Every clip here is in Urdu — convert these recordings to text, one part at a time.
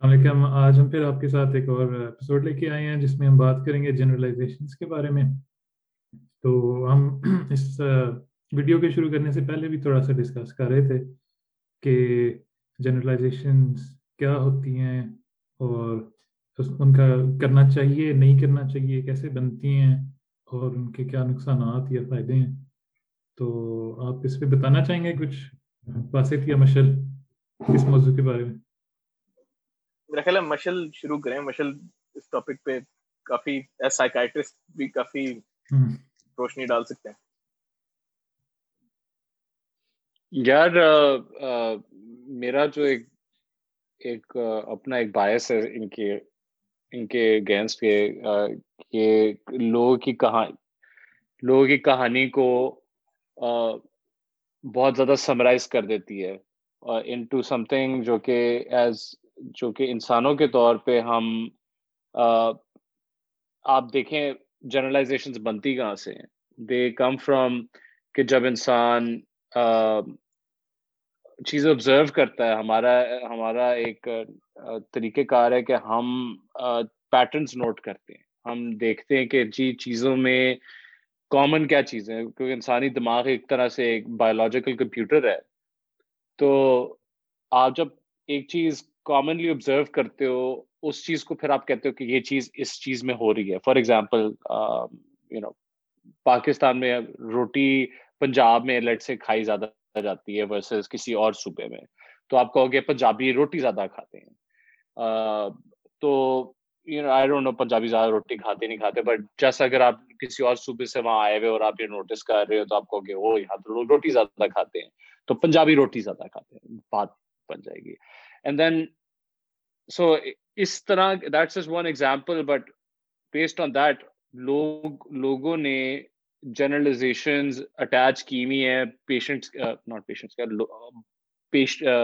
السلام علیکم آج ہم پھر آپ کے ساتھ ایک اور اپیسوڈ لے کے آئے ہیں جس میں ہم بات کریں گے جنرلائزیشنس کے بارے میں تو ہم اس ویڈیو کے شروع کرنے سے پہلے بھی تھوڑا سا ڈسکس کر رہے تھے کہ جنرلائزیشنس کیا ہوتی ہیں اور ان کا کرنا چاہیے نہیں کرنا چاہیے کیسے بنتی ہیں اور ان کے کیا نقصانات یا فائدے ہیں تو آپ اس پہ بتانا چاہیں گے کچھ واسط یا مشل اس موضوع کے بارے میں میرا خیال ہے مشل شروع کریں مشل اس ٹاپک پہ کافی سائیکائٹرسٹ بھی کافی روشنی ڈال سکتے ہیں یار میرا جو ایک ایک اپنا ایک باعث ہے ان کے ان کے اگینسٹ کے کہ لوگوں کی کہانی لوگوں کی کہانی کو بہت زیادہ سمرائز کر دیتی ہے ان ٹو سم تھنگ جو کہ ایز جو کہ انسانوں کے طور پہ ہم آپ دیکھیں جرنلائزیشن بنتی کہاں سے دے کم فرام کہ جب انسان چیز آبزرو کرتا ہے ہمارا ہمارا ایک طریقہ کار ہے کہ ہم پیٹرنس نوٹ کرتے ہیں ہم دیکھتے ہیں کہ جی چیزوں میں کامن کیا چیزیں کیونکہ انسانی دماغ ایک طرح سے ایک بایولوجیکل کمپیوٹر ہے تو آپ جب ایک چیز کامنلی آبزرو کرتے ہو اس چیز کو پھر آپ کہتے ہو کہ یہ چیز اس چیز میں ہو رہی ہے for example you know Pakistan میں روٹی پنجاب میں لٹ سے کھائی زیادہ جاتی ہے ورسز کسی اور صوبے میں تو آپ کہو گے پنجابی روٹی زیادہ کھاتے ہیں تو you know no I don't Punjabi زیادہ روٹی کھاتے نہیں کھاتے بٹ جیسا اگر آپ کسی اور صوبے سے وہاں آئے ہوئے اور آپ یہ نوٹس کر رہے ہو تو آپ کہو گے وہ یہاں تو روٹی زیادہ کھاتے ہیں تو پنجابی روٹی زیادہ کھاتے ہیں بات بن جائے گی اینڈ دین سو اس طرح that's is one example but based on that لوگ لوگوں نے جرنلائزیشنز اٹیچ کی ہوئی ہیں پیشنٹس ناٹ پیشنٹس کیا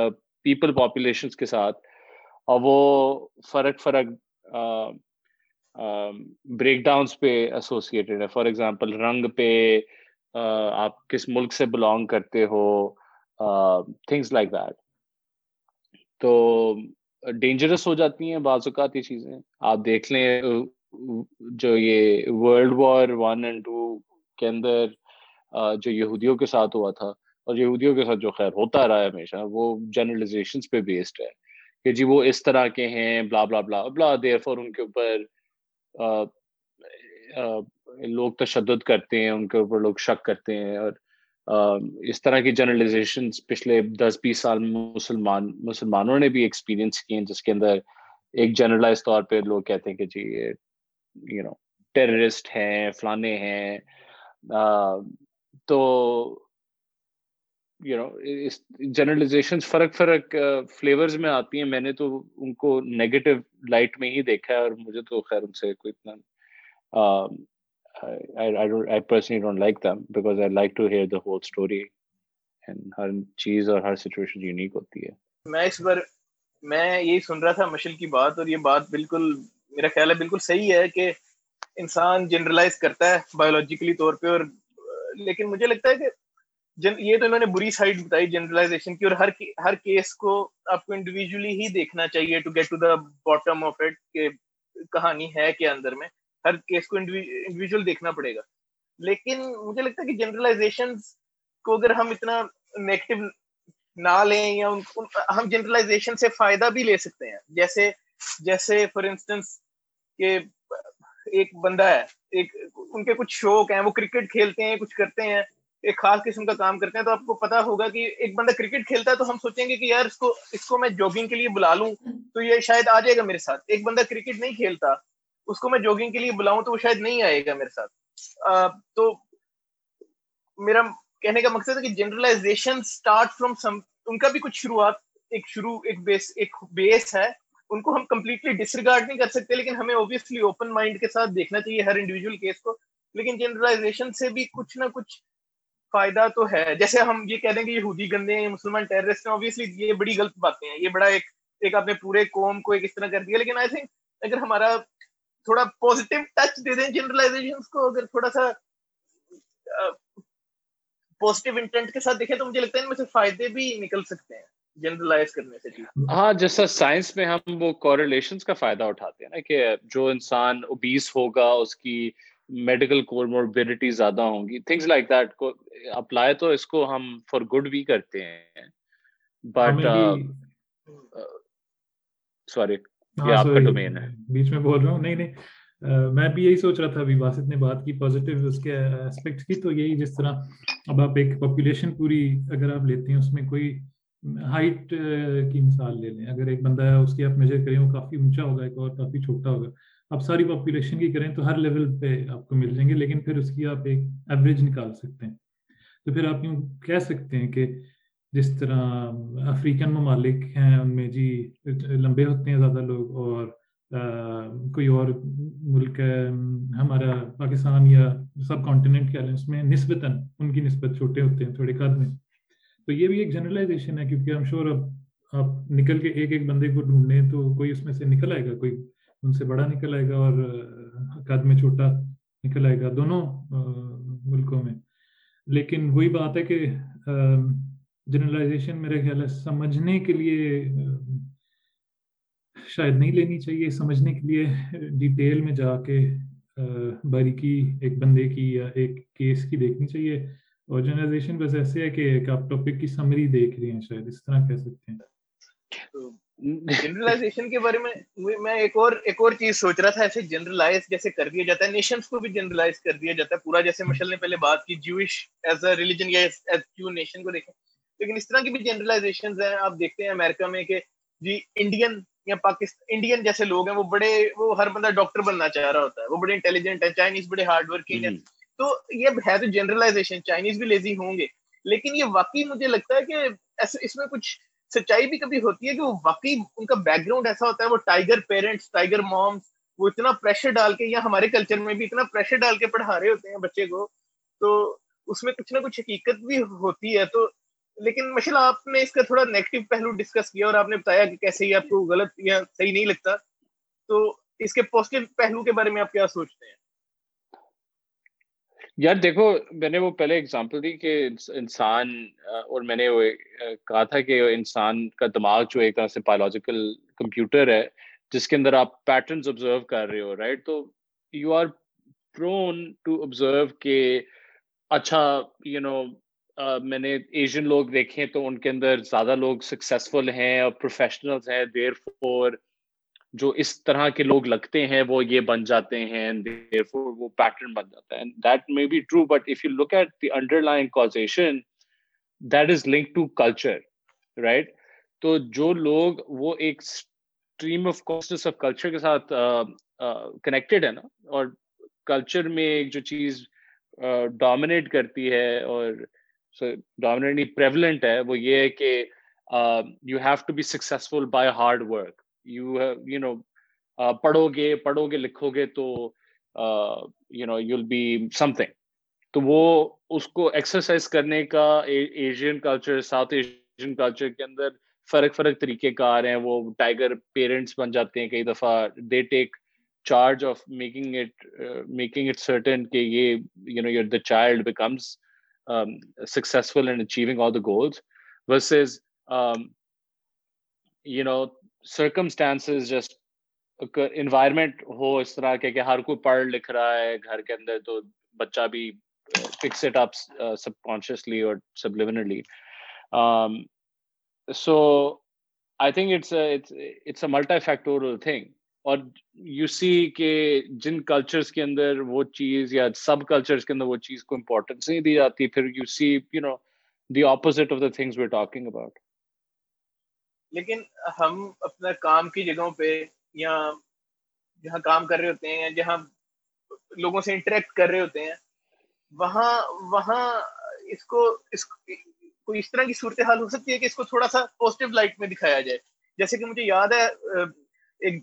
پیپل پاپولیشنس uh, کے ساتھ اور وہ فرق فرق بریک uh, ڈاؤنس um, پہ ایسوسیٹیڈ ہے فار ایگزامپل رنگ پہ uh, آپ کس ملک سے بلانگ کرتے ہو تھنگس لائک دیٹ تو ڈینجرس ہو جاتی ہیں بعض اوقات یہ چیزیں آپ دیکھ لیں جو یہ world war one and two کے اندر جو یہودیوں کے ساتھ ہوا تھا اور یہودیوں کے ساتھ جو خیر ہوتا رہا ہے ہمیشہ وہ جرنلائزیشن پہ بیسڈ ہے کہ جی وہ اس طرح کے ہیں بلا بلا بلا بلا دیر فور ان کے اوپر لوگ تشدد کرتے ہیں ان کے اوپر لوگ شک کرتے ہیں اور اس طرح کی جرنلائزیشن پچھلے دس بیس سال مسلمان مسلمانوں نے بھی ایکسپیرینس کی ہیں جس کے اندر ایک جرنلائز طور پہ لوگ کہتے ہیں کہ جی یہ یو نو ٹیررسٹ ہیں فلانے ہیں تو یو نو اس جرنلائزیشن فرق فرق فلیورز میں آتی ہیں میں نے تو ان کو نگیٹو لائٹ میں ہی دیکھا ہے اور مجھے تو خیر ان سے کوئی اتنا I, I, don't I personally don't like them because I like to hear the whole story and her cheese or her situation is unique. Hoti hai. میں اس بار میں یہی سن رہا تھا مشل کی بات اور یہ بات بالکل میرا خیال ہے بالکل صحیح ہے کہ انسان جنرلائز کرتا ہے بایولوجیکلی طور پہ اور لیکن مجھے لگتا ہے کہ جن, یہ تو انہوں نے بری سائڈ بتائی جنرلائزیشن کی اور ہر ہر کیس کو آپ کو انڈیویجولی ہی دیکھنا چاہیے to get to the bottom of it کہ کہانی ہے کہ اندر میں ہر کیس کو انڈیویژل دیکھنا پڑے گا لیکن مجھے لگتا ہے کہ جنرلائزیشن کو اگر ہم اتنا نیگیٹو نہ لیں یا ہم جنرلائزیشن سے فائدہ بھی لے سکتے ہیں جیسے جیسے فار انسٹنس کہ ایک بندہ ہے ایک ان کے کچھ شوق ہیں وہ کرکٹ کھیلتے ہیں کچھ کرتے ہیں ایک خاص قسم کا کام کرتے ہیں تو آپ کو پتا ہوگا کہ ایک بندہ کرکٹ کھیلتا ہے تو ہم سوچیں گے کہ یار اس کو اس کو میں جاگنگ کے لیے بلا لوں تو یہ شاید آ جائے گا میرے ساتھ ایک بندہ کرکٹ نہیں کھیلتا اس کو میں جوگنگ کے لیے بلاؤں تو وہ شاید نہیں آئے گا میرے ساتھ تو میرا کہنے کا مقصد ہے کہ جنرلائزیشن اسٹارٹ فرام سم ان کا بھی کچھ شروعات ایک شروع ایک بیس ایک بیس ہے ان کو ہم کمپلیٹلی ڈسریگارڈ نہیں کر سکتے لیکن ہمیں اوبیسلی اوپن مائنڈ کے ساتھ دیکھنا چاہیے ہر انڈیویجول کیس کو لیکن جنرلائزیشن سے بھی کچھ نہ کچھ فائدہ تو ہے جیسے ہم یہ کہہ دیں کہ یہودی گندے ہیں مسلمان ٹیررسٹ ہیں اوبیسلی یہ بڑی غلط باتیں ہیں یہ بڑا ایک ایک آپ نے پورے قوم کو ایک اس طرح کر دیا لیکن آئی تھنک اگر ہمارا تھوڑا پوزیٹو ٹچ دے دیں جنرلائزیشن کو اگر تھوڑا سا پوزیٹو انٹینٹ کے ساتھ دیکھیں تو مجھے لگتا ہے ان میں سے فائدے بھی نکل سکتے ہیں جی۔ ہاں جیسا سائنس میں ہم وہ کوریلیشن کا فائدہ اٹھاتے ہیں نا کہ جو انسان اوبیس ہوگا اس کی میڈیکل کوموربیڈیٹی زیادہ ہوں گی تھنگس لائک دیٹ کو اپلائی تو اس کو ہم فار گڈ بھی کرتے ہیں بٹ سوری ہاں، بیچ میں بول رہا ہوں نہیں نہیں میں بھی یہی سوچ رہا تھا ابھی واسط نے بات کی پازیٹیو اس کے اسپیکٹ کی تو یہی جس طرح اب آپ ایک پاپولیشن پوری اگر آپ لیتے ہیں اس میں کوئی ہائٹ کی مثال لے لیں اگر ایک بندہ ہے اس کی آپ میجر کریں وہ کافی اونچا ہوگا ایک اور کافی چھوٹا ہوگا آپ ساری پاپولیشن کی کریں تو ہر لیول پہ آپ کو مل جائیں گے لیکن پھر اس کی آپ ایک ایوریج نکال سکتے ہیں تو پھر آپ یوں کہہ سکتے ہیں کہ جس طرح افریقن ممالک ہیں ان میں جی لمبے ہوتے ہیں زیادہ لوگ اور کوئی اور ملک ہے ہمارا پاکستان یا سب کانٹیننٹ کے لئے اس میں نسبتاً ان کی نسبت چھوٹے ہوتے ہیں تھوڑے قد میں تو یہ بھی ایک جنرلائزیشن ہے کیونکہ ہم شور اب آپ نکل کے ایک ایک بندے کو ڈھونڈیں تو کوئی اس میں سے نکل آئے گا کوئی ان سے بڑا نکل آئے گا اور قد میں چھوٹا نکل آئے گا دونوں ملکوں میں لیکن وہی بات ہے کہ جنرلائزیشن میرے خیال ہے سمجھنے کے لیے شاید نہیں لینی چاہیے سمجھنے کے لیے ڈیٹیل میں جا کے باریکی ایک بندے کی یا ایک کیس کی دیکھنی چاہیے اور جنرلائزیشن بس ایسے ہے کہ ایک آپ ٹاپک کی سمری دیکھ رہے ہیں شاید اس طرح کہہ سکتے ہیں جنرلائزیشن کے بارے میں میں ایک اور ایک اور چیز سوچ رہا تھا ایسے جنرلائز جیسے کر دیا جاتا ہے نیشنز کو بھی جنرلائز کر دیا جاتا ہے پورا جیسے مشل نے پہلے بات کی جیوش ایز اے ریلیجن یا ایز کیو نیشن کو دیکھیں لیکن اس طرح کی بھی جنرلائزیشن ہیں آپ دیکھتے ہیں امیرکا میں کہ جی انڈین یا پاکستان انڈین جیسے لوگ ہیں وہ بڑے وہ ہر بندہ ڈاکٹر بننا چاہ رہا ہوتا ہے وہ بڑے بڑے انٹیلیجنٹ چائنیز ہارڈ ورکنگ ہیں تو یہ ہے تو جنرلائزیشن چائنیز بھی لیزی ہوں گے لیکن یہ واقعی مجھے لگتا ہے کہ اس میں کچھ سچائی بھی کبھی ہوتی ہے کہ وہ واقعی ان کا بیک گراؤنڈ ایسا ہوتا ہے وہ ٹائگر ٹائیگر مومس وہ اتنا پریشر ڈال کے یا ہمارے کلچر میں بھی اتنا پریشر ڈال کے پڑھا رہے ہوتے ہیں بچے کو تو اس میں کچھ نہ کچھ حقیقت بھی ہوتی ہے تو لیکن مشل آپ نے اس کا تھوڑا نیگیٹو پہلو ڈسکس کیا اور آپ نے بتایا کہ کیسے یہ آپ کو غلط یا صحیح نہیں لگتا تو اس کے پوزیٹو پہلو کے بارے میں آپ کیا سوچتے ہیں یار دیکھو میں نے وہ پہلے اگزامپل دی کہ انسان اور میں نے وہ کہا تھا کہ انسان کا دماغ جو ایک طرح سے بایولوجیکل کمپیوٹر ہے جس کے اندر آپ پیٹرنز آبزرو کر رہے ہو رائٹ تو you are prone to observe کہ اچھا یو نو میں نے ایشین لوگ دیکھے تو ان کے اندر زیادہ لوگ سکسیزفل ہیں اور پروفیشنل ہیں دیر فور جو اس طرح کے لوگ لگتے ہیں وہ یہ بن جاتے ہیں دیر فور وہ پیٹرن بن جاتا ہے that may be true but if you look at the underlying causation that is link to culture right تو جو لوگ وہ ایک اسٹریم آف آف کلچر کے ساتھ کنیکٹیڈ ہے نا اور کلچر میں ایک جو چیز ڈومینیٹ کرتی ہے اور ڈومینٹلی پریولنٹ ہے وہ یہ ہے کہ you have to be successful by hard work you you know پڑھو گے پڑھو گے لکھو گے تو you you know be something تو وہ اس کو ایکسرسائز کرنے کا Asian culture South Asian culture کے اندر فرق فرق طریقے کا آ رہے ہیں وہ ٹائیگر پیرنٹس بن جاتے ہیں کئی دفعہ they take charge of making it making it certain کہ یہ you know your the child becomes um, um, successful in achieving all the goals versus um, you know circumstances just environment ہو اس طرح کہ ہر کوئی پڑھ لکھ رہا ہے گھر کے اندر تو بچہ بھی اپ سب کانشیسلی اور سب loudly so I think multifactorial thing اور یو سی کہ جن کلچرس کے اندر وہ چیز یا سب کلچرس کے اندر وہ چیز کو امپورٹینس نہیں دی جاتی پھر you see you know the opposite of the things we talking about لیکن ہم اپنا کام کی جگہوں پہ یا جہاں کام کر رہے ہوتے ہیں یا جہاں لوگوں سے انٹریکٹ کر رہے ہوتے ہیں وہاں وہاں اس کو اس کوئی اس طرح کی صورتحال ہو سکتی ہے کہ اس کو تھوڑا سا پازیٹیو لائٹ میں دکھایا جائے جیسے کہ مجھے یاد ہے ایک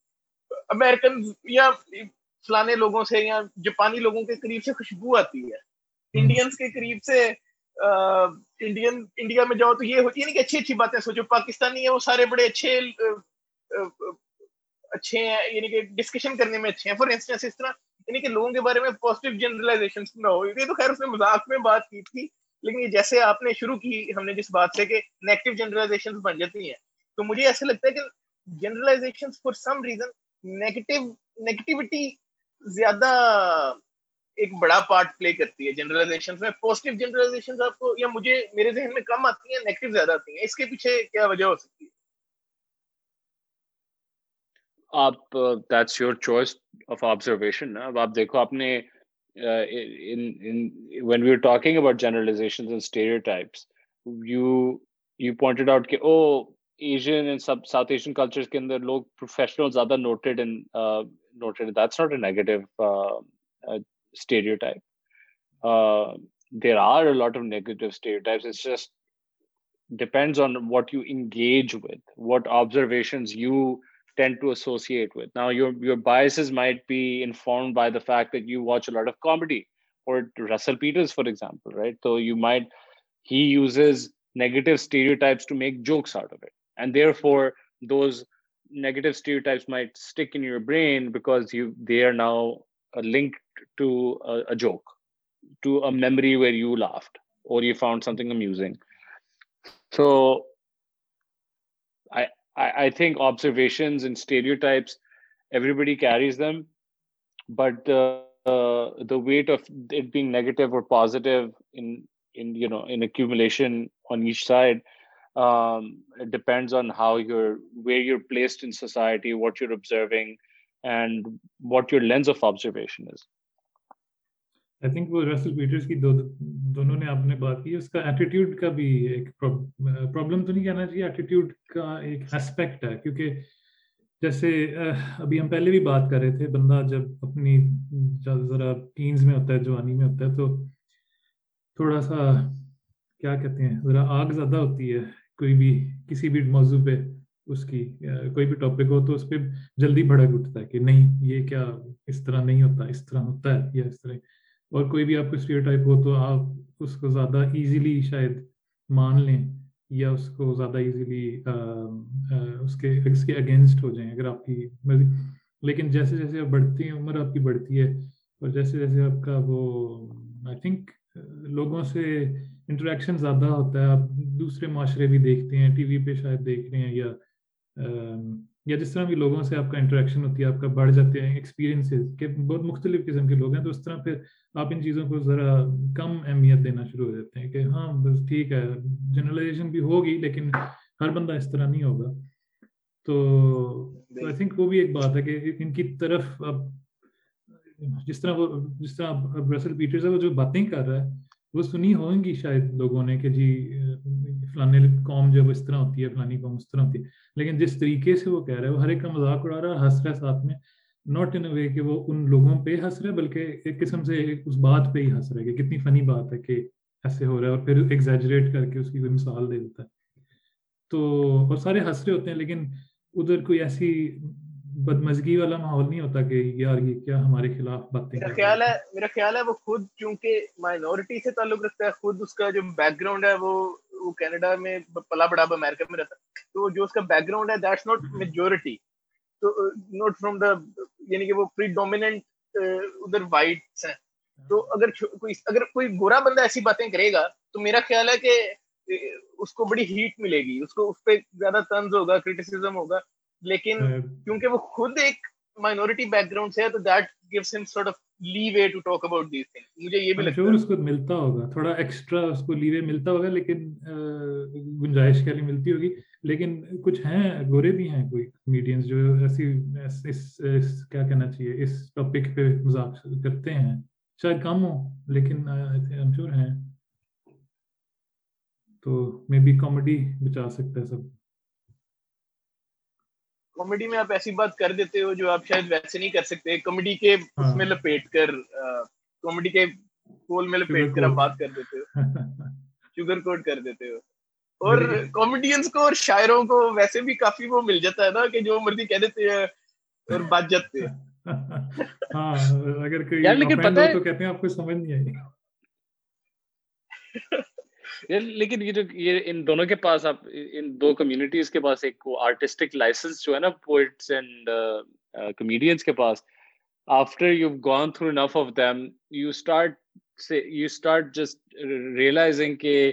امیرکن یا فلانے لوگوں سے یا جاپانی لوگوں کے قریب سے خوشبو آتی ہے انڈینس کے قریب سے انڈین انڈیا میں جاؤ تو یہ ہوتی ہے نا کہ اچھی اچھی باتیں سوچو پاکستانی ہے وہ سارے بڑے اچھے اچھے ہیں یعنی کہ ڈسکشن کرنے میں اچھے ہیں فار انسٹنس اس طرح یعنی کہ لوگوں کے بارے میں پازیٹیو جنرلائزیشن نہ ہو یہ تو خیر اس نے مذاق میں بات کی تھی لیکن جیسے آپ نے شروع کی ہم نے جس بات سے کہ نیگیٹو جنرلائزیشن بن جاتی ہیں تو مجھے ایسا لگتا ہے کہ generalization for some reason negative negativity زیادہ ایک بڑا پارٹ پلے کرتی ہے جنرلائزیشن میں پوزیٹیو جنرلائزیشن آپ کو یا مجھے میرے ذہن میں کم آتی ہیں نیگیٹو زیادہ آتی ہیں اس کے پیچھے کیا وجہ ہو سکتی ہے آپ that's your choice of observation اب آپ دیکھو آپ نے when we are talking about generalization stereotypes you you pointed out کہ او oh، ایشین اینڈ سب ساؤتھ ایشین کلچر کے اندر لوگ پروفیشنل زیادہ noted in noted that's not a negative stereotype there are a lot of negative stereotypes it's just depends on what you engage with what observations you tend to associate with now your your biases might be inform by the fact that you watch a lot of comedy or Russell Peters for example right تو you might he uses negative stereotypes to make jokes out of it and therefore those negative your brains they are now link took to a memory where you laughed or weight of thing negative or positive accumulation on each side um, it depends on how you're you're you're where placed in society what what observing and your lens of observation is جیسے ابھی ہم پہلے بھی بات کر رہے تھے بندہ جب اپنی ذرا ٹینز میں ہوتا ہے جوانی میں ہوتا ہے تو تھوڑا سا کیا کہتے ہیں ذرا آگ زیادہ ہوتی ہے کوئی بھی کسی بھی موضوع پہ اس کی کوئی بھی ٹاپک ہو تو اس پہ جلدی بھڑک اٹھتا ہے کہ نہیں یہ کیا اس طرح نہیں ہوتا اس طرح ہوتا ہے یا اس طرح اور کوئی بھی آپ کو ٹائپ ہو تو آپ اس کو زیادہ ایزیلی شاید مان لیں یا اس کو زیادہ ایزیلی اس کے اس کے اگینسٹ ہو جائیں اگر آپ کی لیکن جیسے جیسے آپ بڑھتی ہیں عمر آپ کی بڑھتی ہے اور جیسے جیسے آپ کا وہ آئی تھنک لوگوں سے انٹریکشن زیادہ ہوتا ہے آپ دوسرے معاشرے بھی دیکھتے ہیں ٹی وی پہ شاید دیکھ رہے ہیں یا یا جس طرح بھی لوگوں سے آپ کا انٹریکشن ہوتی ہے آپ کا بڑھ جاتے ہیں ایکسپیرینسز کہ بہت مختلف قسم کے لوگ ہیں تو اس طرح پھر آپ ان چیزوں کو ذرا کم اہمیت دینا شروع ہو جاتے ہیں کہ ہاں بس ٹھیک ہے جنرلائزیشن بھی ہوگی لیکن ہر بندہ اس طرح نہیں ہوگا تو آئی تھنک وہ بھی ایک بات ہے کہ ان کی طرف اب جس طرح وہ جس طرح پیٹر سے وہ جو باتیں کر رہا ہے وہ سنی ہوں گی شاید لوگوں نے کہ جی فلانے قوم جب اس طرح ہوتی ہے فلانی قوم اس طرح ہوتی ہے لیکن جس طریقے سے وہ کہہ رہا ہے وہ ہر ایک کا مذاق اڑا رہا ہے ہنس رہا ہے ساتھ میں ناٹ ان اے وے کہ وہ ان لوگوں پہ ہنس رہا ہے بلکہ ایک قسم سے اس بات پہ ہی ہنس رہا ہے کہ کتنی فنی بات ہے کہ ایسے ہو رہا ہے اور پھر ایگزیجریٹ کر کے اس کی کوئی مثال دے دیتا ہے تو اور سارے ہنس رہے ہوتے ہیں لیکن ادھر کوئی ایسی بدمزگی والا ماحول نہیں ہوتا کہ یار یہ کیا ہمارے خلاف باتیں میرا خیال ہے میرا خیال ہے وہ خود چونکہ مائنورٹی سے تعلق رکھتا ہے خود اس کا جو بیک گراؤنڈ ہے وہ وہ کینیڈا میں پلا بڑا امریکہ میں رہتا ہے تو جو اس کا بیک گراؤنڈ ہے دیٹس ناٹ میجورٹی تو ناٹ فرام دا یعنی کہ وہ پری ڈومیننٹ ادھر وائٹس ہیں تو اگر کوئی اگر کوئی گورا بندہ ایسی باتیں کرے گا تو میرا خیال ہے کہ اس کو بڑی ہیٹ ملے گی اس کو اس پہ زیادہ طنز ہوگا کرٹیسزم ہوگا گنجائش ہیں گورے بھی ہیں کہنا چاہیے اس ٹاپک پہ شاید کم ہو لیکن تو مے بی کامیڈی بچا سکتا ہے سب کامیڈی میں آپ ایسی بات کر دیتے ہو جو آپ شاید ویسے نہیں کر سکتے کامیڈی کے اس ہاں۔ میں لپیٹ کر کامیڈی کے کول میں لپیٹ کر آپ بات کر دیتے ہو شوگر کوٹ کر دیتے ہو اور کامیڈینس جی۔ کو اور شاعروں کو ویسے بھی کافی وہ مل جاتا ہے نا کہ جو مرضی کہہ دیتے ہیں اور بات جاتے ہیں ہاں اگر کوئی تو کہتے ہیں آپ کو سمجھ نہیں آئی لیکن یہ جو یہ ان دونوں کے پاس آپ ان دو کمیونٹیز کے پاس ایک وہ آرٹسٹک لائسنس جو ہے نا پوئٹس اینڈ کمیڈینس کے پاس after you gone through enough of them you start سے یو اسٹارٹ جسٹ ریئلائزنگ کہ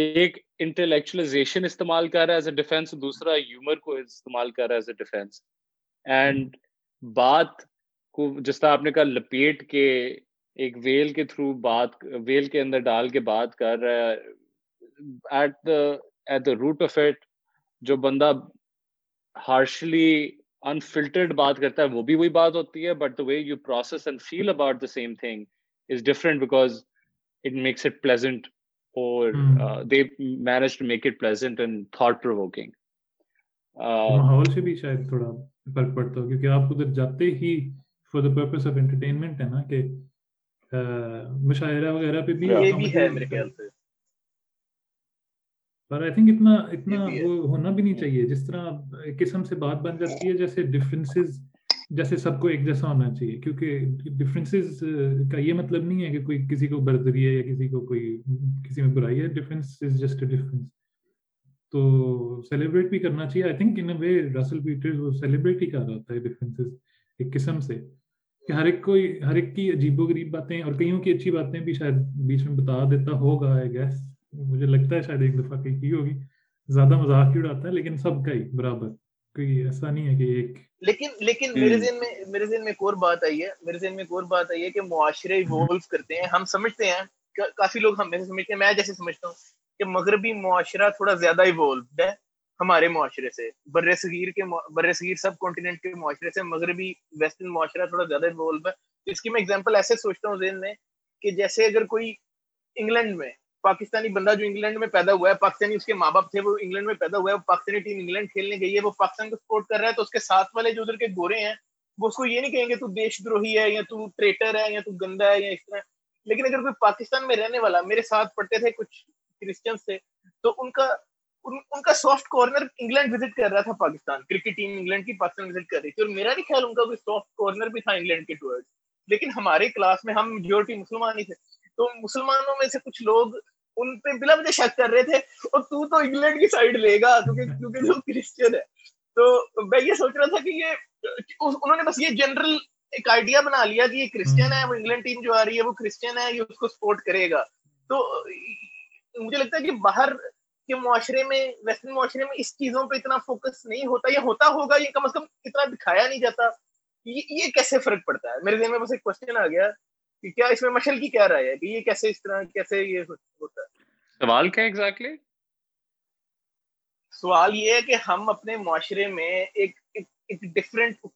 ایک انٹلیکچولیزیشن استعمال کر رہا ہے ایز اے ڈیفینس دوسرا ہیومر کو استعمال کر رہا ہے ایز اے ڈیفینس اینڈ بات کو جس طرح آپ نے کہا لپیٹ کے ایک ویل کے تھرو بات ویل کے اندر ڈال کے بات کر رہا ہے at the at the root of at جو بندہ ہارشلی انفلٹرڈ بات کرتا ہے وہ بھی وہی بات ہوتی ہے but the way you process and feel about the same thing is different because it makes it pleasant اور they manage to make it pleasant and thought provoking ماحول سے بھی شاید تھوڑا فرق پڑتا ہو کیونکہ آپ ادھر جاتے ہی for the purpose of entertainment ہے نا کہ مشاعرہ وغیرہ پہ بھی یہ بھی ہے میرے خیال سے پر آئی تھنک اتنا اتنا وہ ہونا بھی نہیں چاہیے جس طرح قسم سے بات بن جاتی ہے جیسے ڈفرینسز جیسے سب کو ایک جیسا ہونا چاہیے کیونکہ ڈفرینسز کا یہ مطلب نہیں ہے کہ کوئی کسی کو برتری ہے یا کسی کو کوئی کسی میں برائی ہے ڈفرینس از جسٹ ڈفرینس تو سیلیبریٹ بھی کرنا چاہیے I think in a way Russell Peter وہ سیلیبریٹ ہی کر رہا تھا ڈفرینسز ایک قسم سے کہ ہر ایک کوئی ہر ایک کی عجیب و غریب باتیں اور کئیوں کی اچھی باتیں بھی شاید بیچ میں بتا دیتا ہوگا آئی گیس مجھے لگتا ہے شاید ایک دفعہ کئی کی ہوگی زیادہ مذاق کیوں اڑاتا ہے لیکن سب کا ہی برابر کوئی ایسا نہیں ہے کہ ایک لیکن لیکن میرے ذہن میں میرے ذہن میں ایک اور بات آئی ہے میرے ذہن میں ایک اور بات آئی ہے کہ معاشرے ایوولو کرتے ہیں ہم سمجھتے ہیں کافی لوگ ہم میں سے سمجھتے ہیں میں جیسے سمجھتا ہوں کہ مغربی معاشرہ تھوڑا زیادہ ایوولوڈ ہے ہمارے معاشرے سے بر صغیر کے بر صغیر سب کانٹیننٹ کے معاشرے سے مغربی ویسٹرن معاشرہ تھوڑا زیادہ انوالو ہے اس کی میں اگزامپل ایسے سوچتا ہوں ذہن میں کہ جیسے اگر کوئی انگلینڈ میں پاکستانی بندہ جو انگلینڈ میں پیدا ہوا ہے پاکستانی اس کے ماں باپ تھے وہ انگلینڈ میں پیدا ہوا ہے وہ پاکستانی ٹیم انگلینڈ کھیلنے گئی ہے وہ پاکستان کو سپورٹ کر رہا ہے تو اس کے ساتھ والے جو ادھر کے گورے ہیں وہ اس کو یہ نہیں کہیں گے تو دیش دروہی ہے یا تو ٹریٹر ہے یا تو گندا ہے یا اس طرح لیکن اگر کوئی پاکستان میں رہنے والا میرے ساتھ پڑھتے تھے کچھ کرسچنس تھے تو ان کا ان کا سافٹ کارنر انگلینڈ وزٹ کر رہا تھا پاکستان کرکٹ ٹیم انگلینڈ کی پاکستان وزٹ کر رہی تھی اور میرا نہیں خیال ان کا کوئی سافٹ کارنر بھی تھا انگلینڈ کے لیکن ہمارے کلاس میں ہم میجورٹی مسلمان ہی تھے تو مسلمانوں میں سے کچھ لوگ ان پہ بلا شک کر رہے تھے اور تو تو انگلینڈ کی سائڈ لے گا کیونکہ کیونکہ لوگ کرسچن ہے تو میں یہ سوچ رہا تھا کہ یہ انہوں نے بس یہ جنرل ایک آئیڈیا بنا لیا کہ یہ کرسچن ہے وہ انگلینڈ ٹیم جو آ رہی ہے وہ کرسچن ہے یہ اس کو سپورٹ کرے گا تو مجھے لگتا ہے کہ باہر کہ معاشرے میں ویسٹرن معاشرے میں اس چیزوں پہ اتنا فوکس نہیں ہوتا یا ہوتا ہوگا یہ کم از کم اتنا دکھایا نہیں جاتا یہ یہ کیسے فرق پڑتا ہے میرے ذہن میں بس ایک کوشچن آ گیا کہ کیا اس میں مشل کی کیا رائے ہے کہ یہ کیسے اس طرح کیسے یہ ہوتا ہے سوال کیا ایگزیکٹلی سوال یہ ہے کہ ہم اپنے معاشرے میں ایک ایک ڈفرینٹ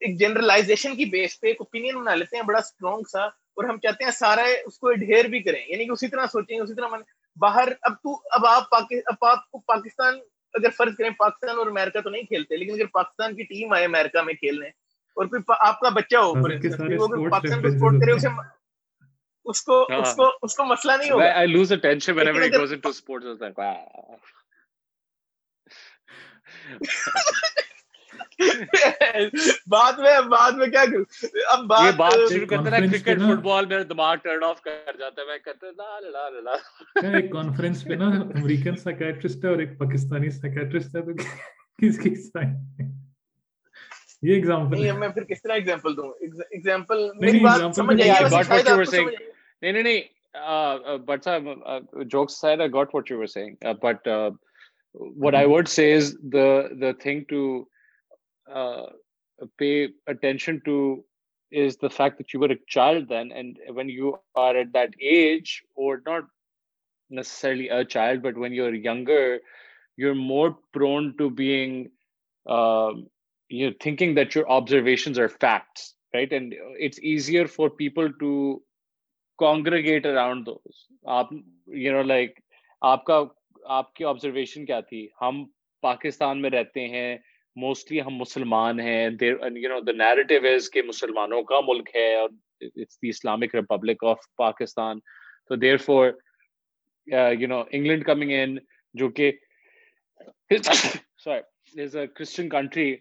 ایک جنرلائزیشن کی بیس پہ ایک اوپینین بنا لیتے ہیں بڑا اسٹرانگ سا اور ہم چاہتے ہیں سارا اس کو ڈھیر بھی کریں یعنی کہ اسی طرح سوچیں اسی طرح من باہر اب تو اب آپ آپ کو پاکستان اگر فرض کریں پاکستان اور امریکہ تو نہیں کھیلتے لیکن اگر پاکستان کی ٹیم آئے امریکہ میں کھیلنے اور کوئی آپ کا بچہ ہو ہاں۔ اس کو مسئلہ نہیں ہوگا لیکن بعد میں بعد میں کیا کروں اب بات یہ بات شروع کرتے نا کرکٹ فٹ بال میرا دماغ ٹرن آف کر جاتا ہے میں کہتا لا لا لا ایک کانفرنس پہ نا امریکن سائیکیٹرسٹ ہے اور ایک پاکستانی سائیکیٹرسٹ ہے تو کس کی سائیں یہ ایگزامپل نہیں میں پھر کس طرح ایگزامپل دوں ایگزامپل میری بات سمجھ آئی but what you were saying نہیں نہیں نہیں بٹ صاحب jokes side I got what you were saying but what i would say is the the thing to pay attention to is the fact you are a child when you are at that age اور people to congregate around like آپ کا آپ کی آبزرویشن کیا تھی ہم پاکستان میں رہتے ہیں موسٹلی ہم مسلمان ہیں مسلمانوں کا ملک ہے اور اور اسلامک ریپبلک آف پاکستان تو therefore you know England coming in جو کہ Christian country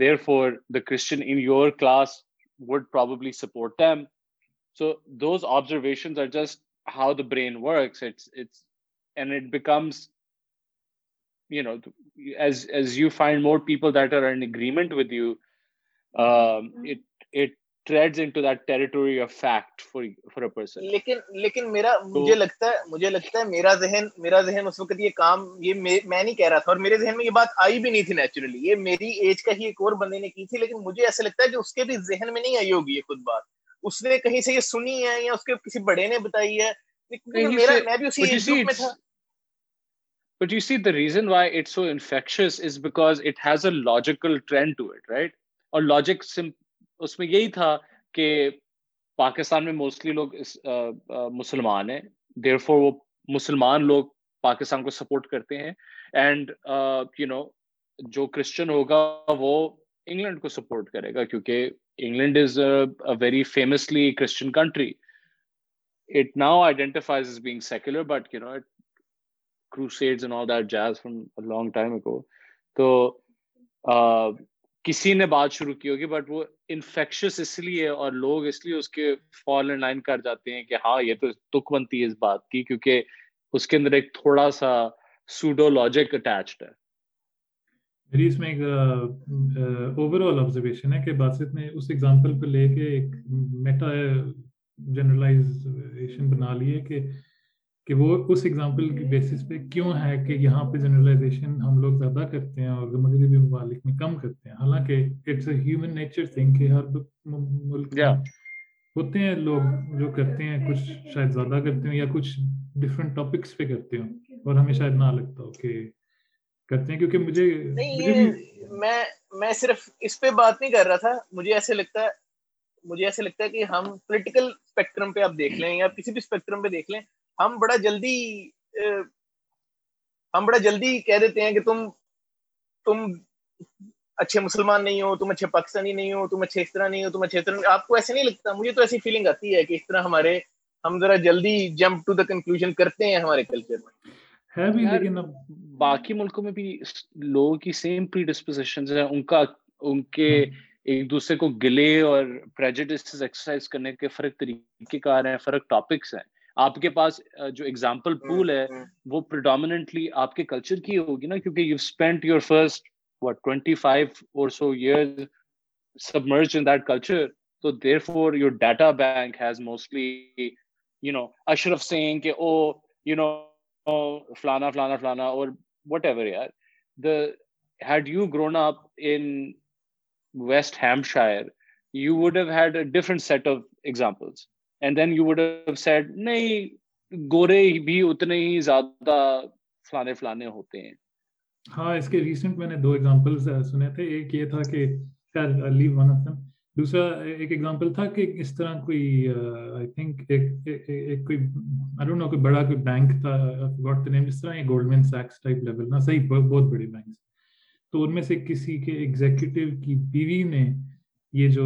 the support observation you you you know as as find more people that that are in agreement with um, mm-hmm. it it treads into territory of fact for for a person کہہ رہا تھا اور میرے ذہن میں یہ بات آئی بھی نہیں تھی نیچرلی یہ میری ایج کا ہی ایک اور بندے نے کی تھی لیکن مجھے ایسا لگتا ہے ذہن میں نہیں آئی ہوگی یہ خود بات اس نے کہیں سے یہ سنی ہے یا اس کے کسی بڑے نے بتائی ہے but you see the reason why it so infectious because logical trend to it right اور لاجک سمپ اس میں یہی تھا کہ پاکستان میں موسٹلی لوگ مسلمان ہیں دیر فور وہ مسلمان لوگ پاکستان کو سپورٹ کرتے ہیں اینڈ یو نو جو کرسچن ہوگا وہ انگلینڈ کو سپورٹ کرے گا کیونکہ England is very famously Christian country it now identifies as being secular but you know it crusades and all that goes from long time ago تو کسی نے بات شروع کی ہوگی بٹ وہ انفیکشس اس لیے اور لوگ اس لیے اس کے فال ان لائن کر جاتے ہیں کہ ہاں یہ تو تک بنتی ہے اس بات کی کیونکہ اس کے اندر ایک تھوڑا سا سوڈو لاجک اٹیچڈ ہے میری اس میں ایک اوور آل آبزرویشن ہے کہ باسط نے اس ایگزامپل کو لے کے ایک میٹا جنرلائزیشن بنا لی ہے کہ کہ وہ اس ایگزامپل کی بیسس پہ کیوں ہے کہ یہاں پہ جنرلائزیشن ہم لوگ زیادہ کرتے ہیں اور مغربی ممالک میں کم کرتے ہیں حالانکہ it's a human nature thing کہ ہر ملک yeah. ہوتے ہیں لوگ جو کرتے ہیں کچھ شاید زیادہ کرتے ہوں یا کچھ ڈفرینٹ ٹاپکس پہ کرتے ہوں اور ہمیں شاید نہ لگتا ہو کہ کرتے ہیں کیونکہ مجھے میں میں صرف اس پہ بات نہیں کر رہا تھا مجھے ایسے لگتا ہے مجھے ایسے لگتا ہے کہ ہم پولیٹیکل اسپیکٹرم پہ آپ دیکھ لیں یا کسی بھی اسپیکٹرم پہ دیکھ لیں ہم بڑا جلدی ہم بڑا جلدی کہہ دیتے ہیں کہ تم تم اچھے مسلمان نہیں ہو تم اچھے پاکستانی نہیں ہو تم اچھے اس طرح نہیں ہو تم اچھے اس طرح آپ کو ایسے نہیں لگتا مجھے تو ایسی فیلنگ آتی ہے کہ اس طرح ہمارے ہم ذرا جلدی جمپ ٹو دا کنکلوژ کرتے ہیں ہمارے کلچر میں ہے بھی لیکن باقی ملکوں میں بھی لوگوں کی سیم پری ڈسپوزیشن ہیں ان کا ان کے ایک دوسرے کو گلے اور پریجڈس ایکسرسائز کرنے کے فرق طریقے کار ہیں فرق ٹاپکس ہیں آپ کے پاس جو ایگزامپل پول ہے وہ پریڈامنٹلی آپ کے کلچر کی ہوگی نا کیونکہ you spend your first what twenty five or so year submerge in that culture تو therefore your data bank has mostly you know Ashraf Singh کے او یو نو فلانا فلانا فلانا اور وٹ ایور یار the head you grown up in West Hampshire you would have had a different set of examples and then you would said نہیں گورے بھی اتنے ہی زیادہ فلانے فلانے ہوتے ہیں ہاں اس کے ریسنٹ میں نے دو ایگزامپل سنے تھے ایک یہ تھا کہ دوسرا ایک ایگزامپل تھا کہ اس طرح کوئی آئی تھنک ایک کوئی آئی ڈونٹ نو کوئی بڑا کوئی بینک تھا واٹ دا نیم جس طرح ایک گولڈمین سیکس ٹائپ لیول نا صحیح بہت بڑے بینکس تو ان میں سے کسی کے ایگزیکٹو کی بیوی نے یہ جو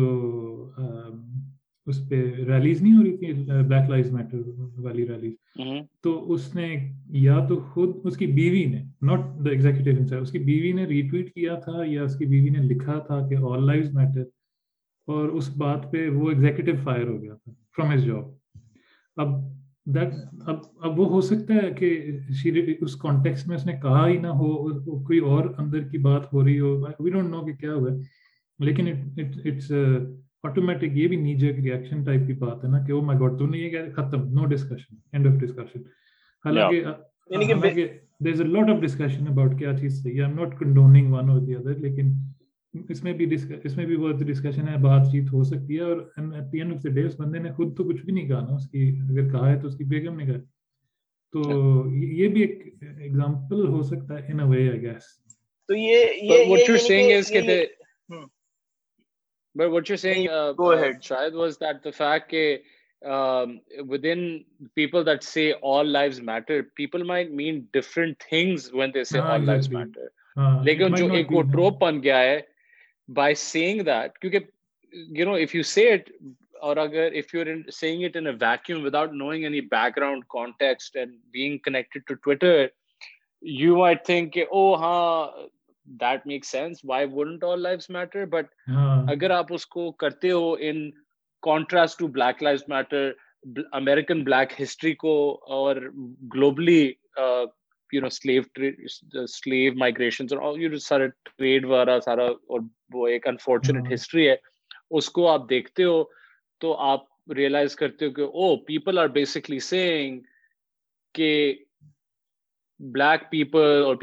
اس پہ ریلیز نہیں ہو رہی تھی بلیک لائف میٹر والی ریلیز تو اس نے یا تو خود اس کی بیوی نے ناٹ دا ایگزیکٹو اس کی بیوی نے ریٹویٹ کیا تھا یا اس کی بیوی نے لکھا تھا کہ آل لائف میٹر اور اس بات پہ وہ ایگزیکٹو فائر ہو گیا تھا فرام ہز جاب اب دیٹ اب اب وہ ہو سکتا ہے کہ اس کانٹیکس میں اس نے کہا ہی نہ ہو کوئی اور اندر کی بات ہو رہی ہو وی ڈونٹ نو کہ کیا ہوا ہے لیکن اٹس آٹومیٹک یہ بھی کی ٹائپ بات ہے نا کہ مائی خود تو نہیں کہا تو یہ بھی But what you're saying, uh, go ahead. Uh, Shahid, was that the fact that um, within people that say all lives matter, people might mean different things when they say ah, all lives matter. Lekin jo ek wo trope ban gaya hai by saying that, because you know, if you say it, or agar, if you're in, saying it in a vacuum without knowing any background context and being connected to Twitter, you might think, oh, ha. Huh, American black history کو اور uh, سارا ٹریڈ وغیرہ سارا اور وہ ایک انفارچونیٹ ہسٹری ہے اس کو آپ دیکھتے ہو تو آپ ریئلائز کرتے ہو کہ oh people are basically seeing کہ بلیک پیپل اور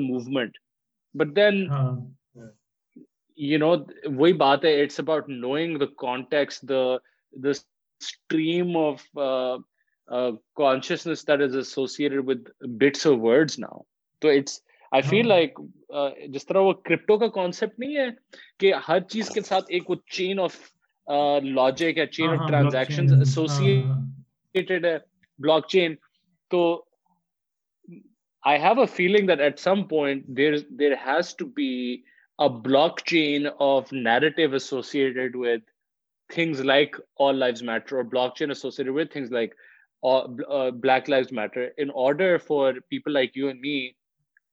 موومنٹ بٹ وہی بات ہے آئی فیل لائک جس طرح وہ کرپٹو کا کانسیپٹ نہیں ہے کہ ہر چیز کے ساتھ ایک وہ چین آف لاجک یا چین آف ٹرانزیکشن ہے بلاک ہاں، چین ہاں، ہاں۔ تو I have a feeling that at some point there there has to be a block chain of narrative associated with things like all life matter or block chain with things like black life matter in order for people like you and me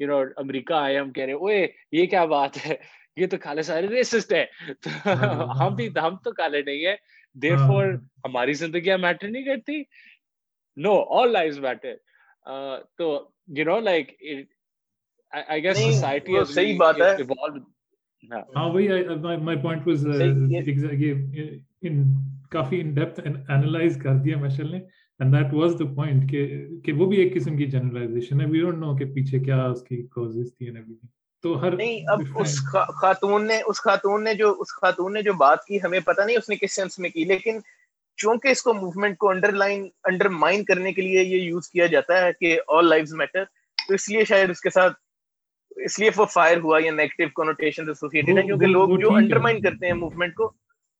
you know America آئے ہم کہہ رہے اوے یہ کیا بات ہے یہ تو کالے سارے ریسسٹ ہے ہاں۔ ہم بھی ہم تو کالے نہیں ہیں دیر فور ہاں۔ ہماری زندگیاں میٹر نہیں کرتی نو آل لائف میٹر تو you know like I guess society صحیح بات ہے ہاں۔, ہاں وہی مائی پوائنٹ واز یہ uh, کافی ان ڈیپتھ انالائز کر دیا مشل نے جو جو بات کی کی ہمیں نہیں اس اس اس اس اس نے کس سینس میں لیکن چونکہ کو کو movement under under line mine کرنے کے کے لیے لیے لیے یہ یوز کیا جاتا ہے ہے کہ آل لائف میٹر تو شاید ساتھ فائر ہوا یا نیگیٹو کیونکہ لوگ کرتے ہیں موومنٹ کو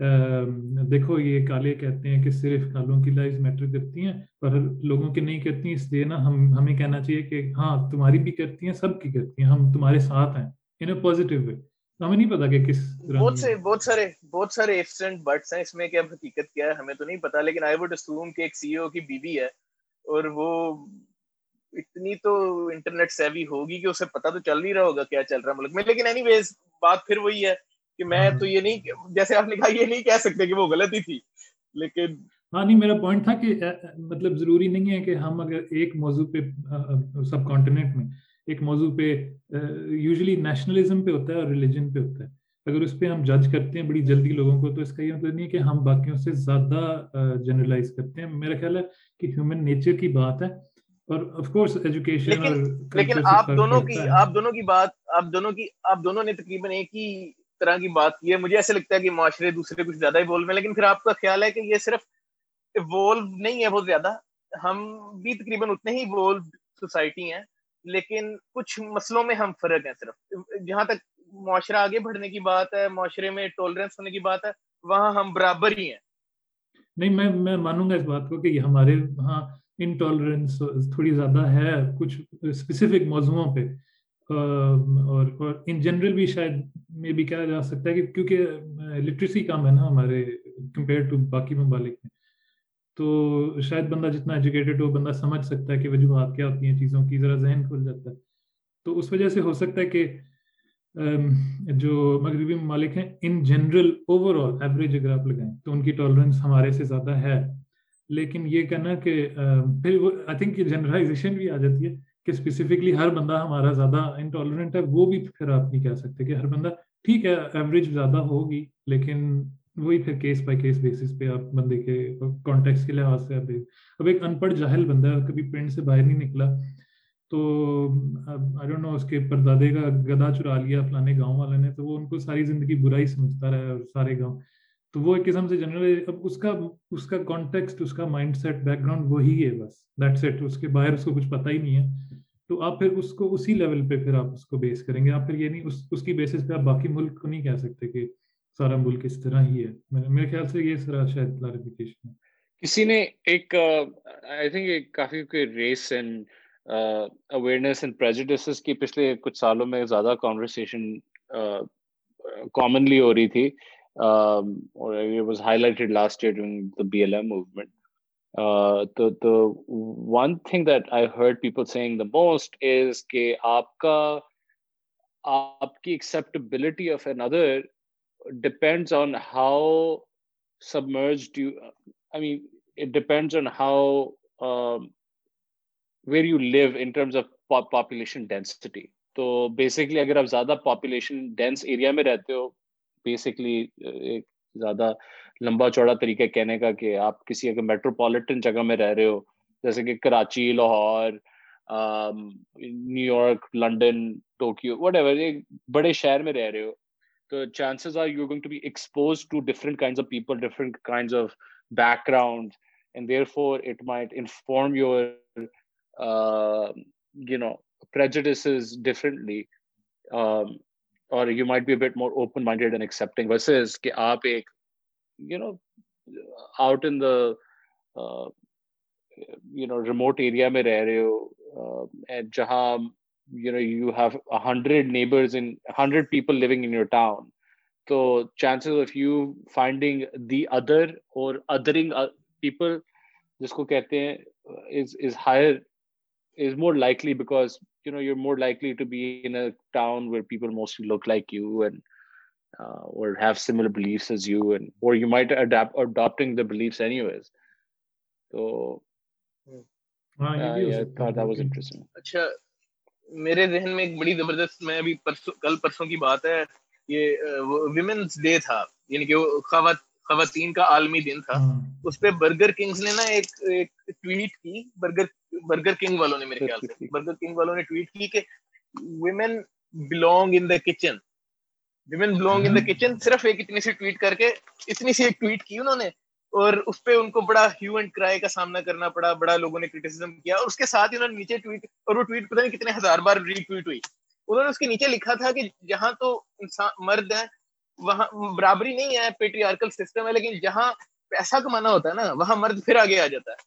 دیکھو یہ کالے کہتے ہیں کہ صرف کالوں کی لائف میٹر کرتی ہیں پر لوگوں کی نہیں کرتی اس لیے نا ہم ہمیں کہنا چاہیے کہ ہاں تمہاری بھی کرتی ہیں سب کی کرتی ہیں ہم تمہارے ساتھ ہیں ان اے پازیٹیو وے ہمیں نہیں پتا کہ کس بہت سے بہت سارے بہت سارے ایکسیڈنٹ برڈس ہیں اس میں کیا حقیقت کیا ہے ہمیں تو نہیں پتا لیکن آئی وڈ اسوم کہ ایک سی او کی بیوی ہے اور وہ اتنی تو انٹرنیٹ سیوی ہوگی کہ اسے پتا تو چل نہیں رہا ہوگا کیا چل رہا ہے ملک میں لیکن اینی ویز بات پھر وہی ہے کہ میں ہاں۔ تو یہ نہیں جیسے آپ نے کہا یہ نہیں کہہ سکتے کہ وہ غلط ہی تھی لیکن ہاں نہیں میرا پوائنٹ تھا کہ مطلب ضروری نہیں ہے کہ ہم اگر ایک موضوع پہ سب میں ایک موضوع پہ یوزلی نیشنلزم پہ ہوتا ہے اور ریلیجن پہ ہوتا ہے اگر اس پہ ہم جج کرتے ہیں بڑی جلدی لوگوں کو تو اس کا یہ مطلب نہیں ہے کہ ہم باقیوں سے زیادہ جنرلائز کرتے ہیں میرا خیال ہے کہ ہیومن نیچر کی بات ہے اور آف کورس ایجوکیشن لیکن آپ آپ آپ آپ دونوں دونوں دونوں دونوں کی کی کی بات نے تقریباً ایک ہی طرح کی بات کی ہے مجھے ایسے لگتا ہے کہ معاشرے دوسرے کچھ زیادہ ایوالو ہیں لیکن پھر آپ کا خیال ہے کہ یہ صرف ایوالو نہیں ہے بہت زیادہ ہم بھی تقریباً اتنے ہی ایوالو سوسائٹی ہیں لیکن کچھ مسئلوں میں ہم فرق ہیں صرف جہاں تک معاشرہ آگے بڑھنے کی بات ہے معاشرے میں ٹولرنس ہونے کی بات ہے وہاں ہم برابر ہی ہیں نہیں میں میں مانوں گا اس بات کو کہ یہ ہمارے وہاں انٹالرنس تھوڑی زیادہ ہے کچھ اسپیسیفک موضوعوں پہ اور ان جنرل بھی شاید میں بھی کہا جا سکتا ہے کہ کیونکہ لٹریسی کام ہے نا ہمارے کمپیئر ٹو باقی ممالک میں تو شاید بندہ جتنا ایجوکیٹڈ ہو بندہ سمجھ سکتا ہے کہ وجوہات کیا ہوتی ہیں چیزوں کی ذرا ذہن کھل جاتا ہے تو اس وجہ سے ہو سکتا ہے کہ جو مغربی ممالک ہیں ان جنرل اوور آل ایوریج اگر آپ لگائیں تو ان کی ٹالرنس ہمارے سے زیادہ ہے لیکن یہ کہنا کہ پھر وہ آئی تھنک یہ جنرلائزیشن بھی آ جاتی ہے کہ اسپیسیفکلی ہر بندہ ہمارا زیادہ انٹالرنٹ ہے وہ بھی پھر آپ نہیں کہہ سکتے کہ ہر بندہ ٹھیک ہے ایوریج زیادہ ہوگی لیکن وہی پھر کیس کیس بائی بیسس پہ آپ بندے کے کانٹیکس کے لحاظ سے اب ایک ان پڑھ جاہل بندہ ہے کبھی پرنٹ سے باہر نہیں نکلا تو آئی ڈونٹ نو اس کے پردادے کا گدا چرا لیا فلانے گاؤں والے نے تو وہ ان کو ساری زندگی برائی سمجھتا رہا ہے سارے گاؤں تو وہ ایک قسم سے جنرل اب اس کا اس کا کانٹیکسٹ اس کا مائنڈ سیٹ بیک گراؤنڈ وہی ہے بس دیٹ سیٹ اس کے باہر اس کو کچھ پتہ ہی نہیں ہے تو آپ پھر اس کو اسی لیول پہ پھر آپ اس کو بیس کریں گے آپ پھر یہ یعنی نہیں اس اس کی بیسس پہ آپ باقی ملک کو نہیں کہہ سکتے کہ سارا ملک اس طرح ہی ہے میرے خیال سے یہ سرا شاید کلیریفیکیشن ہے کسی نے ایک آئی تھنک ایک کافی کوئی race and awareness and prejudices کی پچھلے کچھ سالوں میں زیادہ کانورسیشن کامنلی ہو رہی تھی ڈینس ایریا میں رہتے ہو بیسکلی uh, ایک زیادہ لمبا چوڑا طریقہ کہنے کا کہ آپ کسی اگر میٹروپولیٹن جگہ میں رہ رہے ہو جیسے کہ Karachi Lahore New York London Tokyo whatever بڑے شہر میں رہ رہے ہو تو chances are you going to to be expose different of of people different background and therefore it might inform your you know نوج differently or you might be bet more open minded and accepting versus کہ آپ ایک you know out in the you know remote area میں رہ رہے ہو uh, جہاں you know you have hundred neighbors in hundred people living in your town تو chances of you finding the other or othering people جس کو کہتے ہیں is is higher is more likely because you know you're more likely to be in a town where people mostly look like you and uh, or have similar beliefs as you and or you might adapt adopting the beliefs anyways so uh, yeah, I thought that was interesting. اچھا میرے ذہن میں ایک بڑی زبردست میں ابھی کل پرسوں کی بات ہے یہ ویمنس ڈے تھا یعنی کہ خواتین کا عالمی دن تھا اس پہ برگر کنگز نے نا ایک ٹویٹ کی برگر برگر کنگ والوں نے میرے خیال سے برگر کنگ والوں نے ٹویٹ کی کہ women belong in the kitchen women belong in the kitchen صرف ایک اتنی سی ٹویٹ کر کے اتنی سی ایک ٹویٹ کی انہوں نے اور اس پہ ان کو بڑا ہیو اینڈ کرائے کا سامنا کرنا پڑا بڑا لوگوں نے کرٹیسزم کیا اور اس کے ساتھ انہوں نے نیچے ٹویٹ اور وہ ٹویٹ پتہ نہیں کتنے ہزار بار ری ٹویٹ ہوئی انہوں نے اس کے نیچے لکھا تھا کہ جہاں تو انسان مرد ہیں وہاں برابری نہیں ہے پیٹریارکل سسٹم ہے لیکن جہاں پیسہ کمانا ہوتا ہے نا وہاں مرد پھر آگے آ جاتا ہے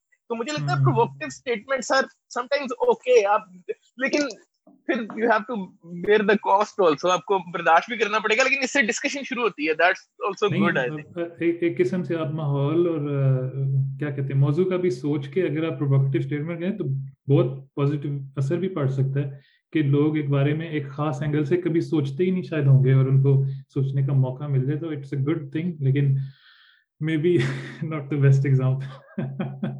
تو مجھے لگتا ہے provocative statements are sometimes okay اپ لیکن پھر you have to bear the cost also اپ کو برداشت بھی کرنا پڑے گا لیکن اس سے ڈسکشن شروع ہوتی ہے that's also good I think ایک قسم سے اپ ماحول اور کیا کہتے ہیں موضوع کا بھی سوچ کے اگر اپ پروکٹیو سٹیٹمنٹ کریں تو بہت پوزیٹو اثر بھی پڑ سکتا ہے کہ لوگ ایک بارے میں ایک خاص اینگل سے کبھی سوچتے ہی نہیں شاید ہوں گے اور ان کو سوچنے کا موقع مل جائے تو اٹس اے گڈ تھنگ لیکن maybe not the best example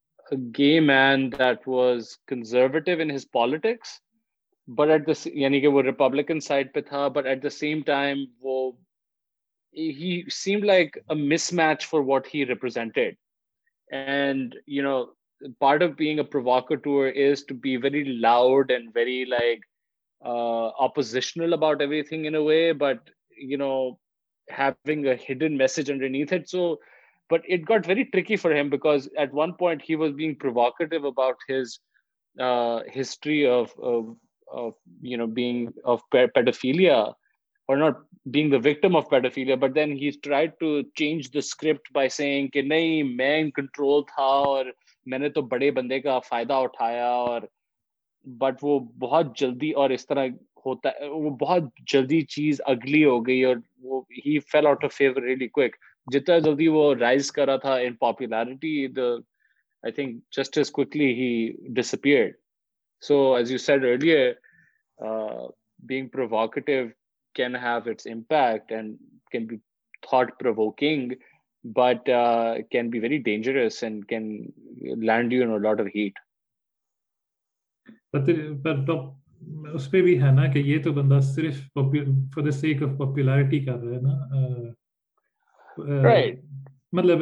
a gay man that was conservative in his politics but at the یعنی کہ وہ ریپبلکن سائڈ پہ تھا but at the same time وہ ہی same like a mismatch for what he represented and you know part of being a provocateur is to be very loud and very like oppositional about everything in a way but you know having a hidden message underneath it so but it got very tricky for him because at one point about ہسٹریفیلیا اور نہیں میں ان کنٹرول تھا اور میں نے تو بڑے بندے کا فائدہ اٹھایا اور بٹ وہ بہت جلدی اور اس طرح ہوتا ہے وہ بہت جلدی چیز اگلی ہو گئی اور وہ ہی فیل آؤٹ جتنا جلدی وہ رائز کرا تھا in popularity I think just as quickly he so as you said earlier being can have its impact and can be thought provoking but can be very dangerous and can land you know lot of hate اس پہ بھی ہے نا کہ یہ تو بندہ صرف for the sake of popularity کر رہا ہے نا رائٹ uh, مطلب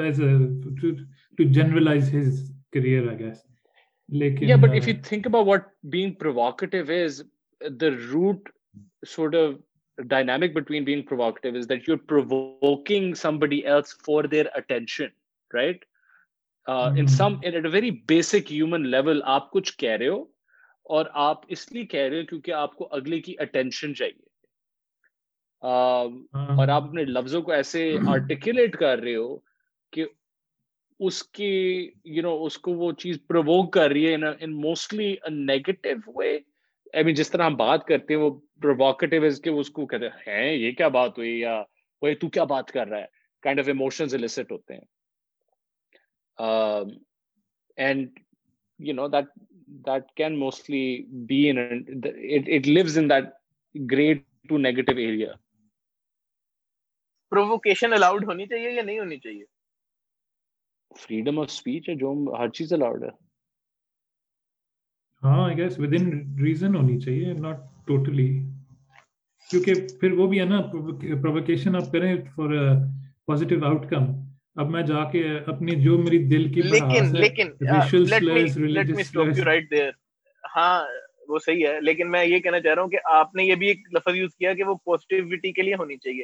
for detention right basic level آپ کچھ کہہ رہے ہو اور آپ اس لیے کہہ رہے ہو کیونکہ آپ کو اگلے کی اٹینشن چاہیے اور ہاں۔ آپ اپنے لفظوں کو ایسے آرٹیکولیٹ ہاں۔ کر رہے ہو کہ اس کی یو نو اس کو وہ چیز پرووک کر رہی ہے in mostly negative way I mean جس طرح ہم بات کرتے ہیں وہ پرووکیٹو از کہ اس کو کہتے ہیں یہ کیا بات ہوئی یا وہ تو کیا بات کر رہا ہے کائنڈ آف ایموشنز الیسٹ ہوتے ہیں and you know that that can mostly be in it leaves in that great to negative area allowed ہونی چاہیے یا نہیں ہونی چاہیے فریڈم آف اسپیچ ہے جو ہاں، میں جا کے جو میری دل کی ہاں، ہے لیکن میں یہ کہنا چاہ رہا ہوں کہ آپ نے یہ بھی ایک لفظ یوز کیا کہ وہ پوزیٹیوٹی کے لیے ہونی چاہیے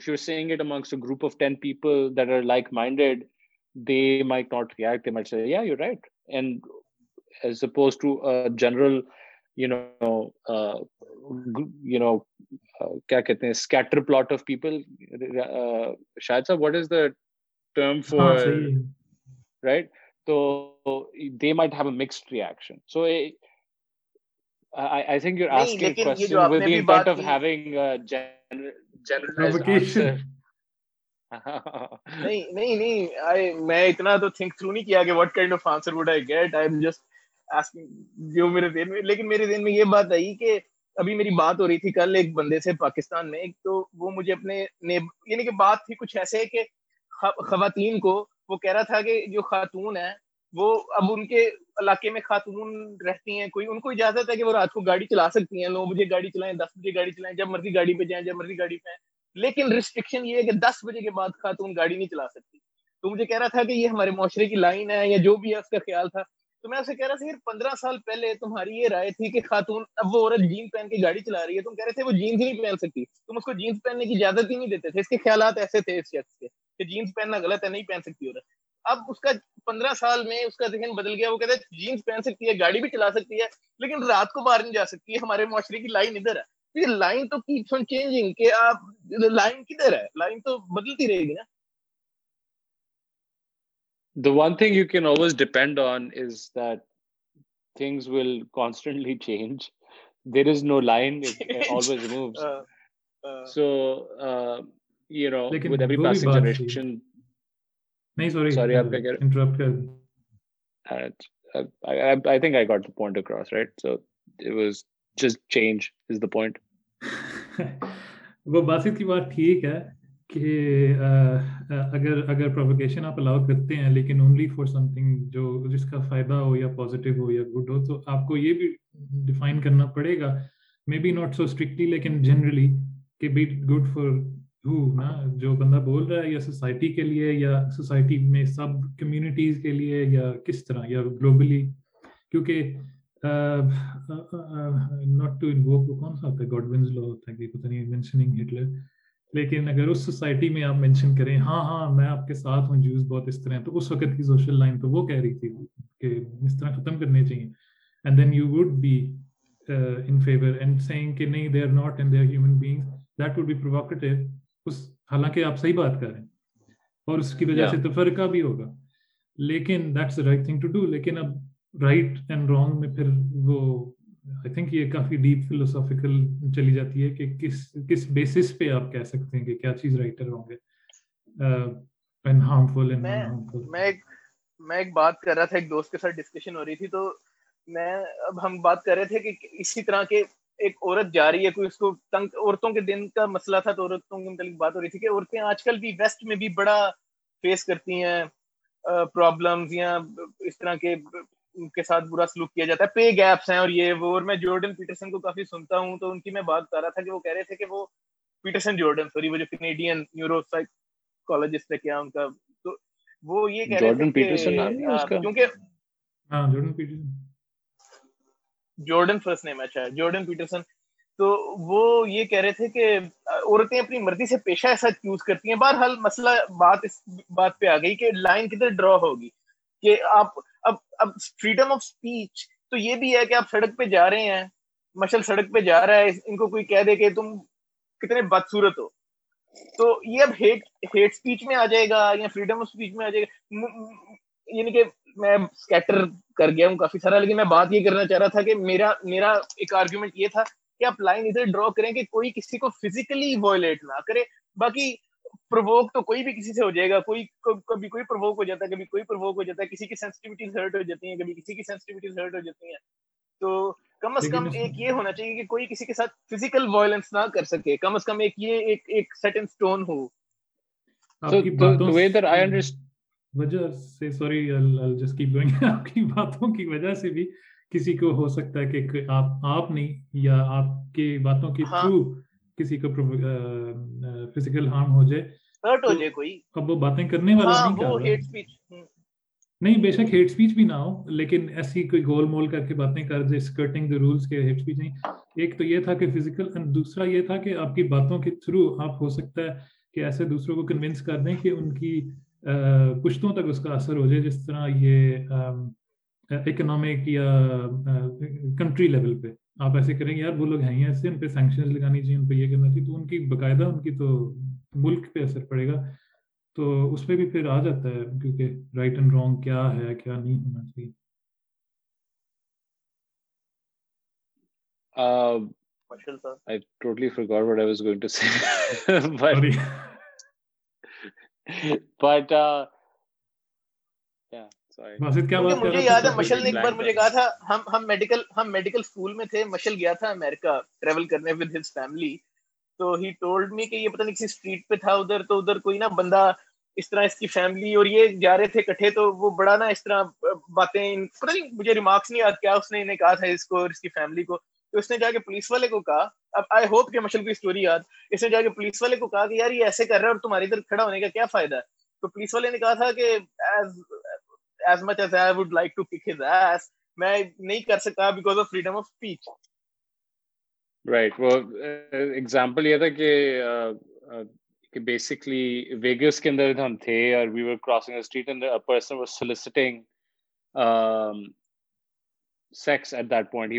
sayings group of think minded what is right تو نہیں نہیں میں لیکن میرے میں یہ بات آئی کہ ابھی میری بات ہو رہی تھی کل ایک بندے سے پاکستان میں خواتین کو وہ کہہ رہا تھا کہ جو خاتون ہے وہ اب ان کے علاقے میں خاتون رہتی ہیں کوئی ان کو اجازت ہے کہ وہ رات کو گاڑی چلا سکتی ہیں نو بجے گاڑی چلائیں دس بجے گاڑی چلائیں جب مرضی گاڑی پہ جائیں جب مرضی گاڑی پہ لیکن ریسٹرکشن یہ ہے کہ دس بجے کے بعد خاتون گاڑی نہیں چلا سکتی تو مجھے کہہ رہا تھا کہ یہ ہمارے معاشرے کی لائن ہے یا جو بھی ہے اس کا خیال تھا تو میں اسے کہہ رہا تھا پندرہ سال پہلے تمہاری یہ رائے تھی کہ خاتون اب وہ عورت جینس پہن کے گاڑی چلا رہی ہے تم کہہ رہے تھے وہ جینس ہی نہیں پہن سکتی تم اس کو جینس پہننے کی اجازت ہی نہیں دیتے تھے اس کے خیالات ایسے تھے اس شخص کے کہ جینس پہننا غلط ہے نہیں پہن سکتی عورت اب اس کا پندرہ سال میں اس کا ذہن بدل گیا وہ کہتا ہے جینس پہن سکتی ہے گاڑی بھی چلا سکتی ہے لیکن رات کو باہر نہیں جا سکتی ہے ہمارے معاشرے کی لائن ادھر ہے تو یہ لائن تو کیپس آن چینجنگ کہ آپ لائن کدھر ہے لائن تو بدلتی رہے گی نا The one thing you can always depend on is that things will constantly change. There is no line. It, it always moves. Uh, uh, so, uh, you know, with every passing generation, good ہو تو آپ کو یہ بھی ڈیفائن کرنا پڑے گا maybe not so strictly be good for نا جو بندہ بول رہا ہے یا سوسائٹی کے لیے یا سوسائٹی میں سب کمیونٹیز کے لیے یا کس طرح یا گلوبلی کیونکہ ناٹ ٹو انووک وہ کون سا ہوتا ہے گاڈ ونز لا ہوتا ہے کہ پتہ نہیں مینشننگ ہٹلر لیکن اگر اس سوسائٹی میں آپ مینشن کریں ہاں ہاں میں آپ کے ساتھ ہوں جوز بہت اس طرح تو اس وقت کی سوشل لائن تو وہ کہہ رہی تھی کہ اس طرح ختم کرنے چاہیے and then you would be in favour and saying کہ نہیں they are not and they are human beings that would be provocative اس حالانکہ آپ صحیح بات کر رہے ہیں اور اس کی وجہ yeah. سے تفرقہ بھی ہوگا لیکن that's right thing to do لیکن اب رائٹ اینڈ رانگ میں پھر وہ آئی تھنک یہ کافی ڈیپ فلوسافیکل چلی جاتی ہے کہ کس کس بیسس پہ آپ کہہ سکتے ہیں کہ کیا چیز رائٹ اینڈ رانگ ہے اینڈ ہارمفل اینڈ ہارمفل میں میں ایک بات کر رہا تھا ایک دوست کے ساتھ ڈسکشن ہو رہی تھی تو میں اب ہم بات کر رہے تھے کہ اسی طرح کے ایک عورت جا رہی ہے کوئی اس کو تنگ عورتوں کے دن کا مسئلہ تھا تو عورتوں کے متعلق بات ہو رہی تھی کہ عورتیں آج کل بھی ویسٹ میں بھی بڑا فیس کرتی ہیں پرابلمز یا اس طرح کے ان کے ساتھ برا سلوک کیا جاتا ہے پے گیپس ہیں اور یہ وہ اور میں جورڈن پیٹرسن کو کافی سنتا ہوں تو ان کی میں بات کر رہا تھا کہ وہ کہہ رہے تھے کہ وہ پیٹرسن جورڈن سوری وہ جو کینیڈین نیورو سائیکالوجسٹ ہے کیا ان کا تو وہ یہ کہہ رہے تھے کہ کیونکہ ہاں Jordan Peterson Jordan first name اچھا ہے جارڈن پیٹرسن تو وہ یہ کہہ رہے تھے کہ عورتیں اپنی مرضی سے پیشہ ایسا چوز کرتی ہیں بہرحال مسئلہ بات اس بات پہ آ گئی کہ لائن کدھر ڈرا ہوگی کہ آپ اب اب فریڈم آف اسپیچ تو یہ بھی ہے کہ آپ سڑک پہ جا رہے ہیں مشل سڑک پہ جا رہا ہے ان کو کوئی کہہ دے کہ تم کتنے بدصورت ہو تو یہ اب ہیٹ ہیٹ اسپیچ میں آ جائے گا یا فریڈم آف اسپیچ میں آ جائے گا یعنی کہ میں سکیٹر کر گیا ہوں کافی سارا لیکن میں بات یہ کرنا چاہ رہا تھا کہ میرا میرا ایک آرگیومنٹ یہ تھا کہ آپ لائن ادھر ڈرا کریں کہ کوئی کسی کو فزیکلی وائلیٹ نہ کرے باقی پرووک تو کوئی بھی کسی سے ہو جائے گا کوئی کبھی کوئی پرووک ہو جاتا ہے کبھی کوئی پرووک ہو جاتا ہے کسی کی سینسٹیوٹیز ہرٹ ہو جاتی ہیں کبھی کسی کی سینسٹیوٹیز ہرٹ ہو جاتی ہیں تو کم از کم ایک یہ ہونا چاہیے کہ کوئی کسی کے ساتھ فزیکل وائلنس نہ کر سکے کم از کم ایک یہ ایک ایک set in stone who so the way that I understand وجہ سے سوری جس کی گوئنگ آپ کی باتوں کی وجہ سے بھی کسی کو ہو سکتا ہے کہ آپ آپ نہیں یا آپ کے باتوں کی تھرو ہاں۔ کسی کو فزیکل ہارم ہو جائے ہرٹ ہو جائے کوئی اب وہ باتیں کرنے والا ہاں، نہیں کر رہا نہیں بے شک ہیٹ سپیچ بھی نہ ہو لیکن ایسی کوئی گول مول کر کے باتیں کر جائے سکرٹنگ دی رولز کے ہیٹ سپیچ نہیں ایک تو یہ تھا کہ فزیکل اور دوسرا یہ تھا کہ آپ کی باتوں کے تھرو آپ ہو سکتا ہے کہ ایسے دوسروں کو کنونس کر دیں کہ ان کی پشتوں تک اس کا اثر ہو جائے جس طرح یہ اکنامک یا کنٹری لیول پہ آپ ایسے کریں گے یار وہ لوگ ہیں ایسے ان پہ سینکشنز لگانی چاہیے ان پہ یہ کرنا چاہیے تو ان کی باقاعدہ ان کی تو ملک پہ اثر پڑے گا تو اس میں بھی پھر آ جاتا ہے کیونکہ رائٹ اینڈ رانگ کیا ہے کیا نہیں ہونا چاہیے Uh, I totally forgot what I was going to say. but Uh, مشل نے کہ یہ پہ تھا نا بندہ اس طرح اس کی فیملی اور یہ جا رہے تھے کٹھے تو وہ بڑا نا اس طرح باتیں ریمارکس نہیں یاد کیا اس نے کہا تھا اس کو فیملی کو تو اس نے جا کے پولیس والے کو کہا اب آئی ہوپ کہ مشل کی اسٹوری یاد اس نے جا کے پولیس والے کو کہا کہ یار یہ ایسے کر رہا ہے اور تمہارے ادھر کھڑا ہونے کا کیا فائدہ ہے تو پولیس والے نے کہا تھا کہ as as much as I would like to pick his ass میں نہیں کر سکتا because of freedom of speech right وہ ایگزامپل uh, یہ تھا کہ بیسکلی uh, uh, ویگس کے اندر ہم تھے اور we were crossing street and person was soliciting جی یہ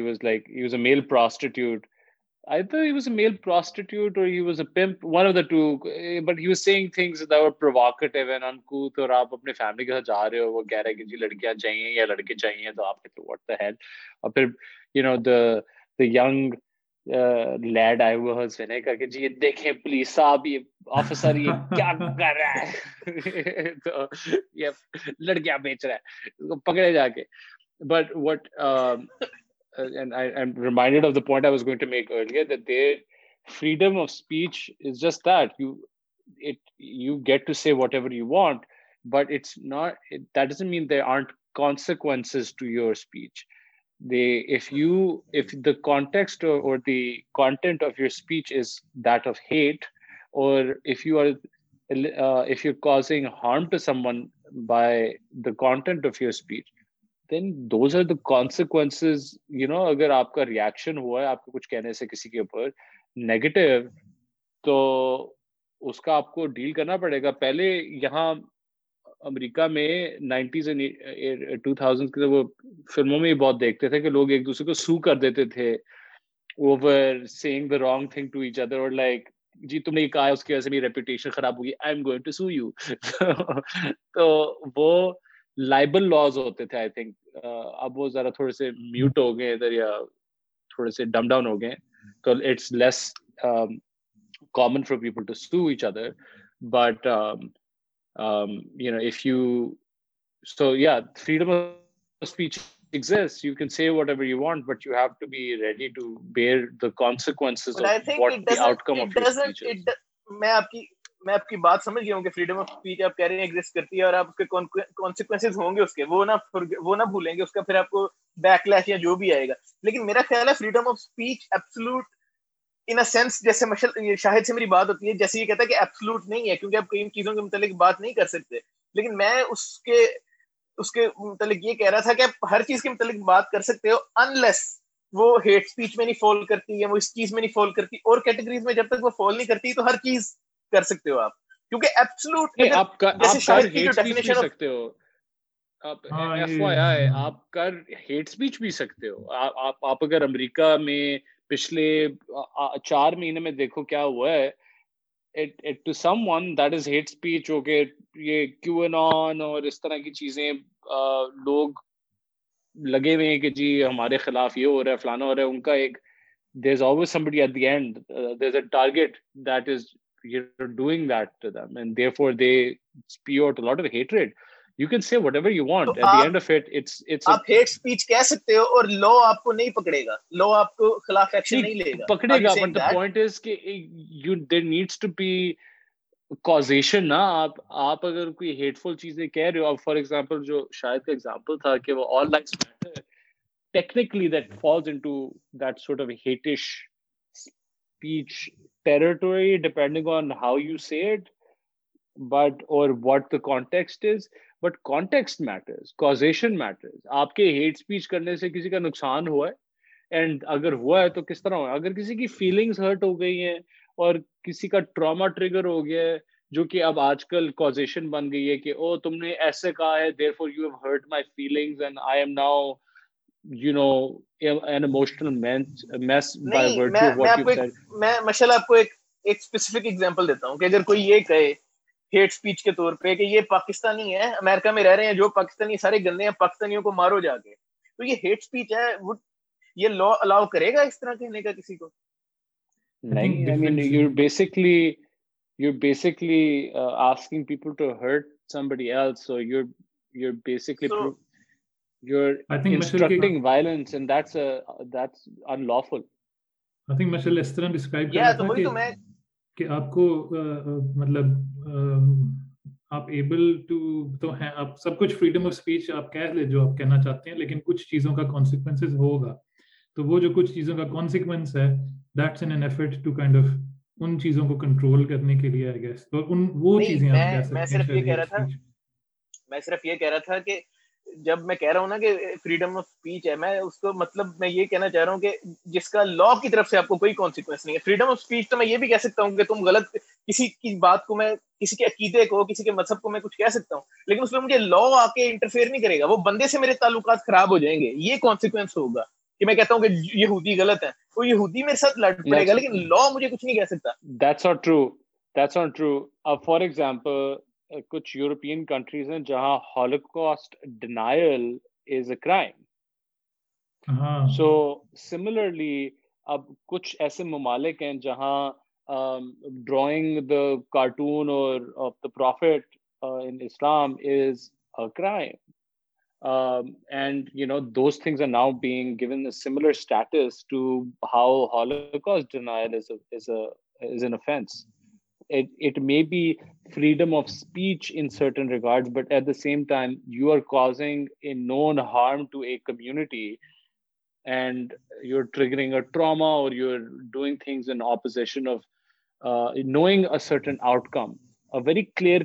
دیکھے پولیس آپ یہ آفسر یہ کیا کر رہا ہے But what, um, and I'm reminded of the point I was going to make earlier, that their freedom of speech is just that you get to say whatever you want, but it's not, that doesn't mean there aren't consequences to your speech. If the context or the content of your speech is that of hate, or if uh, you're causing harm to someone by the content of your speech, then those are the consequences you know اگر آپ کا ریئیکشن ہوا ہے آپ کے کچھ کہنے سے کسی کے اوپر نیگیٹو تو اس کا آپ کو ڈیل کرنا پڑے گا پہلے یہاں امریکہ میں نائنٹیز ٹو تھاؤزینڈ کے وہ فلموں میں بہت دیکھتے تھے کہ لوگ ایک دوسرے کو سو کر دیتے تھے over saying the wrong thing to each other اور لائک جی تم نے یہ کہا اس کی وجہ سے میری ریپوٹیشن خراب ہوگی I am going to sue you تو وہ لائبل لاز ہوتے تھے آئی تھنک اب وہ ذرا تھوڑے سے میوٹ ہو گئے ادھر یا تھوڑے سے ڈم ڈاؤن ہو گئے it's less common for people to sue each other but you know if you sue یا freedom of speech exists you can say whatever you want but you have to be ready to bear the consequences but of what the outcome it of it doesn't it میں آپ کی میں آپ کی بات سمجھ گیا ہوں کہ فریڈم آف اسپیچ آپ کہہ رہے ہیں ایگزٹ کرتی ہے اور آپ کے کانسیکوینس ہوں گے اس کے وہ نہ وہ نہ بھولیں گے اس کا پھر آپ کو بیک لیش یا جو بھی آئے گا لیکن میرا خیال ہے freedom of speech absolute in a sense جیسے مشل شاہد سے میری بات ہوتی ہے جیسے یہ کہتا ہے کہ ایبسلوٹ نہیں ہے کیونکہ آپ کئی چیزوں کے متعلق بات نہیں کر سکتے لیکن میں اس کے اس کے متعلق یہ کہہ رہا تھا کہ آپ ہر چیز کے متعلق بات کر سکتے ہو انلیس وہ ہیٹ اسپیچ میں نہیں فال کرتی یا وہ اس چیز میں نہیں فال کرتی اور کیٹیگریز میں جب تک وہ فال نہیں کرتی تو ہر چیز کر سکتے ہو آپ کیونکہ چار مہینے میں دیکھو کیا ہوا ہے اس طرح کی چیزیں لوگ لگے ہوئے ہیں کہ جی ہمارے خلاف یہ ہو رہا ہے فلانا ہو رہا ہے ان کا ایک is you're doing that to them and therefore they spew out a lot of hatred you can say whatever you want at the end of it it's it's aap a, hate speech keh sakte ho aur law aapko nahi pakdega law aapko khilaf action nahi lega pakdega but the that? point is ki you there needs to be causation na aap aap agar koi hateful cheeze keh rahe ho aap, for example jo shayad ka example tha ki wo all lives matter technically that falls into that sort of hateish آپ کے ہیٹ اسپیچ کرنے سے کسی کا نقصان ہوا ہے اینڈ اگر ہوا ہے تو کس طرح اگر کسی کی فیلنگس ہرٹ ہو گئی ہیں اور کسی کا ٹراما ٹریگر ہو گیا ہے جو کہ اب آج کل کازیشن بن گئی ہے کہ او oh, تم نے ایسے کہا ہے therefore you have hurt my feelings and I am now you know an emotional mess by virtue of what you said میں ماشاءاللہ آپ کو ایک ایک اسپیسیفک ایگزامپل دیتا ہوں کہ اگر کوئی یہ کہے ہیٹ سپیچ کے طور پہ کہ یہ پاکستانی ہے امریکہ میں رہ رہے ہیں جو پاکستانی سارے گندے ہیں پاکستانیوں کو مارو جا کے تو یہ ہیٹ سپیچ ہے وہ یہ لا الاؤ کرے گا اس طرح کہنے کا کسی کو نہیں I mean you basically you basically asking people to hurt somebody else so you're you're basically so, لیکن کچھ چیزوں کا ان چیزوں کو کنٹرول کرنے کے لیے جب میں کہہ رہا ہوں نا کہ فریڈم آف اسپیچ ہے میں اس کو مطلب میں یہ کہنا چاہ رہا ہوں کہ جس کا لا کی طرف سے آپ کو کوئی کانسیکوینس نہیں ہے فریڈم آف اسپیچ تو میں یہ بھی کہہ سکتا ہوں کہ تم غلط کسی کی بات کو میں کسی کے عقیدے کو کسی کے مذہب کو میں کچھ کہہ سکتا ہوں لیکن اس میں مجھے لا آ کے انٹرفیئر نہیں کرے گا وہ بندے سے میرے تعلقات خراب ہو جائیں گے یہ کانسیکوینس ہوگا کہ میں کہتا ہوں کہ یہودی غلط ہے وہ یہودی میرے ساتھ لڑ پڑے گا لیکن لا مجھے کچھ نہیں کہہ سکتا that's not true that's not true for example کچھ یورپین کنٹریز ہیں جہاں Holocaust denial is a crime so similarly اب کچھ ایسے ممالک ہیں جہاں drawing the cartoon or of the prophet in Islam is a crime and you know those things are now being given a similar status to how Holocaust denial is is an offence very clear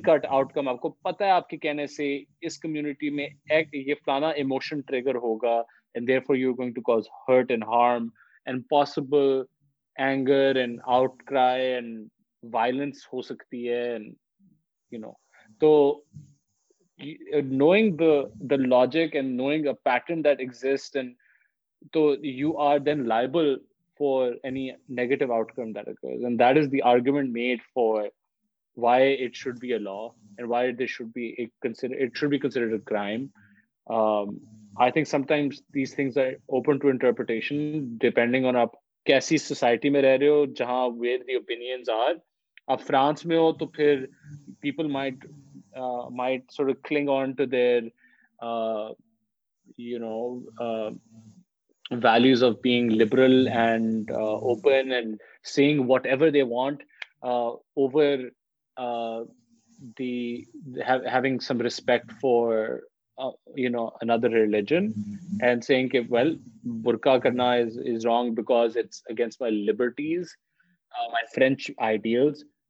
cut out کم آپ کو پتا ہے آپ کے کہنے سے اس کمیونٹی میں وائلنس ہو سکتی ہے یو نو تو knowing the the logic and knowing a pattern that exist and تو you are then liable for any negative outcome that occurs and that is the argument made for why it should be a law and why this should be it should be considered a crime I think sometimes these things are open to interpretation depending on آپ کیسی سوسائٹی میں رہ رہے ہو جہاں ویئر دی اوپینینز آر آپ فرانس میں ہو تو پھر people might might clinging on to their you know values of being liberal and open and saying whatever they want want to giving some respect you know another religion and saying کہ ویل برقع کرنا is is wrong because it's against my liberties my French ideals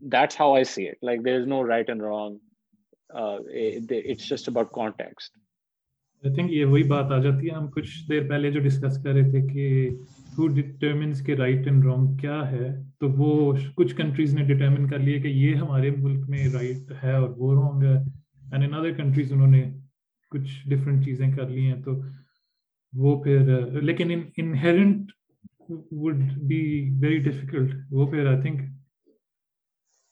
that's how i see it it, like there's no right and wrong uh, it's just about context I think یہ وہی بات آ جاتی ہے ہم کچھ دیر پہلے جو ڈسکس کر رہے تھے کہ کہ who determines right and wrong کیا ہے تو وہ کچھ کنٹریز نے ڈٹرمن کر لیے یہ ہمارے ملک میں رائٹ ہے ہے اور وہ wrong and in other countries انہوں نے کچھ ڈفرینٹ چیزیں کر لی ہیں تو وہ پھر لیکن inherent would be very difficult وہ پھر آئی تھنک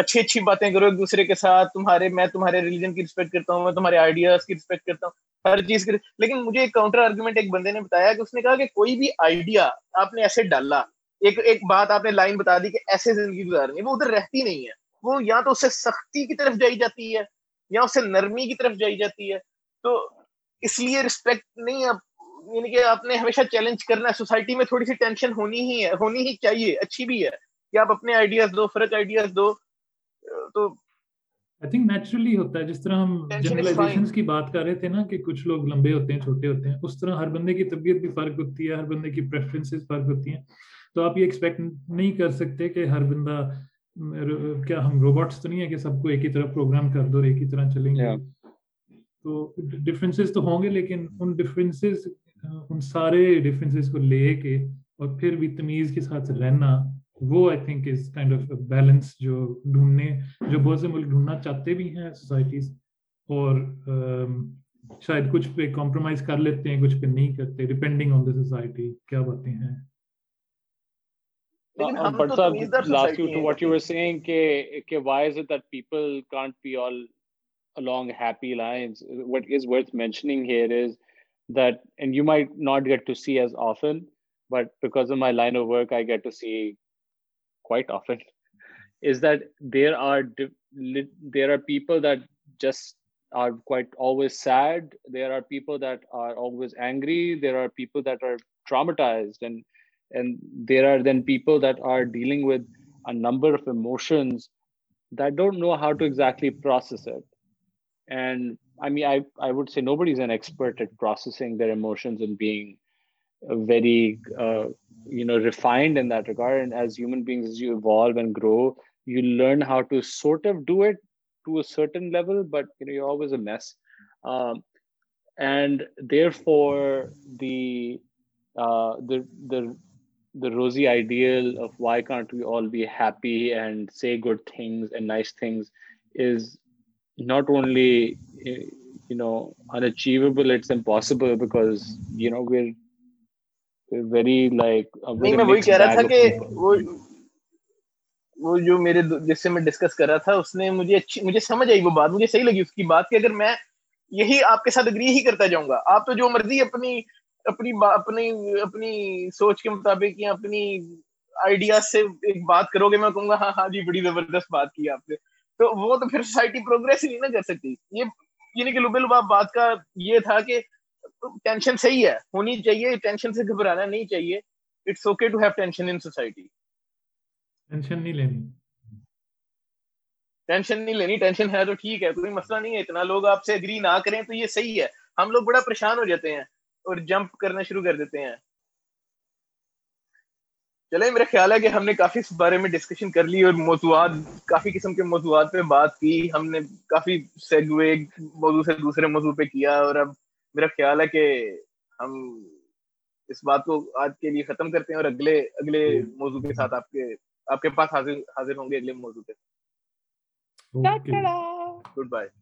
اچھی اچھی باتیں کرو ایک دوسرے کے ساتھ تمہارے میں تمہارے ریلیجن کی رسپیکٹ کرتا ہوں میں تمہارے آئیڈیاز کی رسپیکٹ کرتا ہوں ہر چیز کی لیکن مجھے ایک کاؤنٹر آرگومنٹ ایک بندے نے بتایا کہ اس نے کہا کہ کوئی بھی آئیڈیا آپ نے ایسے ڈالا ایک ایک بات آپ نے لائن بتا دی کہ ایسے زندگی گزارنی ہے وہ ادھر رہتی نہیں ہے وہ یا تو اس سے سختی کی طرف جائی جاتی ہے یا اس سے نرمی کی طرف جائی جاتی ہے تو اس لیے رسپیکٹ نہیں آپ یعنی کہ آپ نے ہمیشہ چیلنج کرنا ہے سوسائٹی میں تھوڑی سی ٹینشن ہونی ہی ہے ہونی ہی چاہیے اچھی بھی ہے کہ آپ اپنے آئیڈیاز دو فرق آئیڈیاز دو تو آئی تھنک نیچرلی ہوتا ہے جس طرح ہم جنرلائزیشنز کی بات کر رہے تھے نا کہ کچھ لوگ لمبے ہوتے ہیں چھوٹے ہوتے ہیں اس طرح ہر بندے کی طبیعت بھی فرق ہوتی ہے ہر بندے کی پریفرنسز فرق ہوتی ہیں تو آپ یہ ایکسپیکٹ نہیں کر سکتے کہ ہر بندہ کیا ہم روبوٹس تو نہیں ہے کہ سب کو ایک ہی طرح پروگرام کر دو اور ایک ہی طرح چلیں گے تو ڈفرینسز تو ہوں گے لیکن ان ڈفرینسز ان سارے ڈفرینسز کو لے کے اور پھر بھی تمیز کے ساتھ رہنا وہ I think is kind of balance جو ڈھونڈنے جو بہت سے ملک ڈھونڈنا چاہتے بھی ہیں ہیں سوسائٹیز اور شاید کچھ کچھ پہ پہ کمپرومائز کر لیتے نہیں کرتے ڈپینڈنگ آن دا سوسائٹی کیا باتیں ہیں number of emotions don't know how to exactly perceive processing their emotions very refined in that regard. And as human beings, as you evolve and grow, you learn how to sort of do it to a certain level, but you're always a mess. Um, and therefore, uh, the rosy ideal of why can't we all be happy and say good things and nice things is not only eh, unachievable, it's impossible, because we're اپنی آئیڈیا سے میںوگریس ہاں، ہاں، جی، ہی نہ کر سکتی یہ یعنی لباب بات کا یہ تھا کہ ٹینشن صحیح ہے ہونی چاہیے ٹینشن سے گھبرانا نہیں چاہیے it's okay to have tension in society tension نہیں لینی ٹینشن نہیں لینی ٹینشن ہے تو ٹھیک ہے کوئی مسئلہ نہیں ہے اتنا لوگ آپ سے اگری نہ کریں تو یہ صحیح ہے ہم لوگ بڑا پریشان ہو جاتے ہیں اور جمپ کرنا شروع کر دیتے ہیں چلے میرا خیال ہے کہ ہم نے کافی اس بارے میں ڈسکشن کر لی اور موضوعات کافی قسم کے موضوعات پہ بات کی ہم نے کافی سیگوے موضوع سے دوسرے موضوع پہ کیا اور اب میرا خیال ہے کہ ہم اس بات کو آج کے لیے ختم کرتے ہیں اور اگلے اگلے موضوع کے ساتھ آپ کے آپ کے پاس حاضر حاضر ہوں گے اگلے موضوع کے گڈ بائے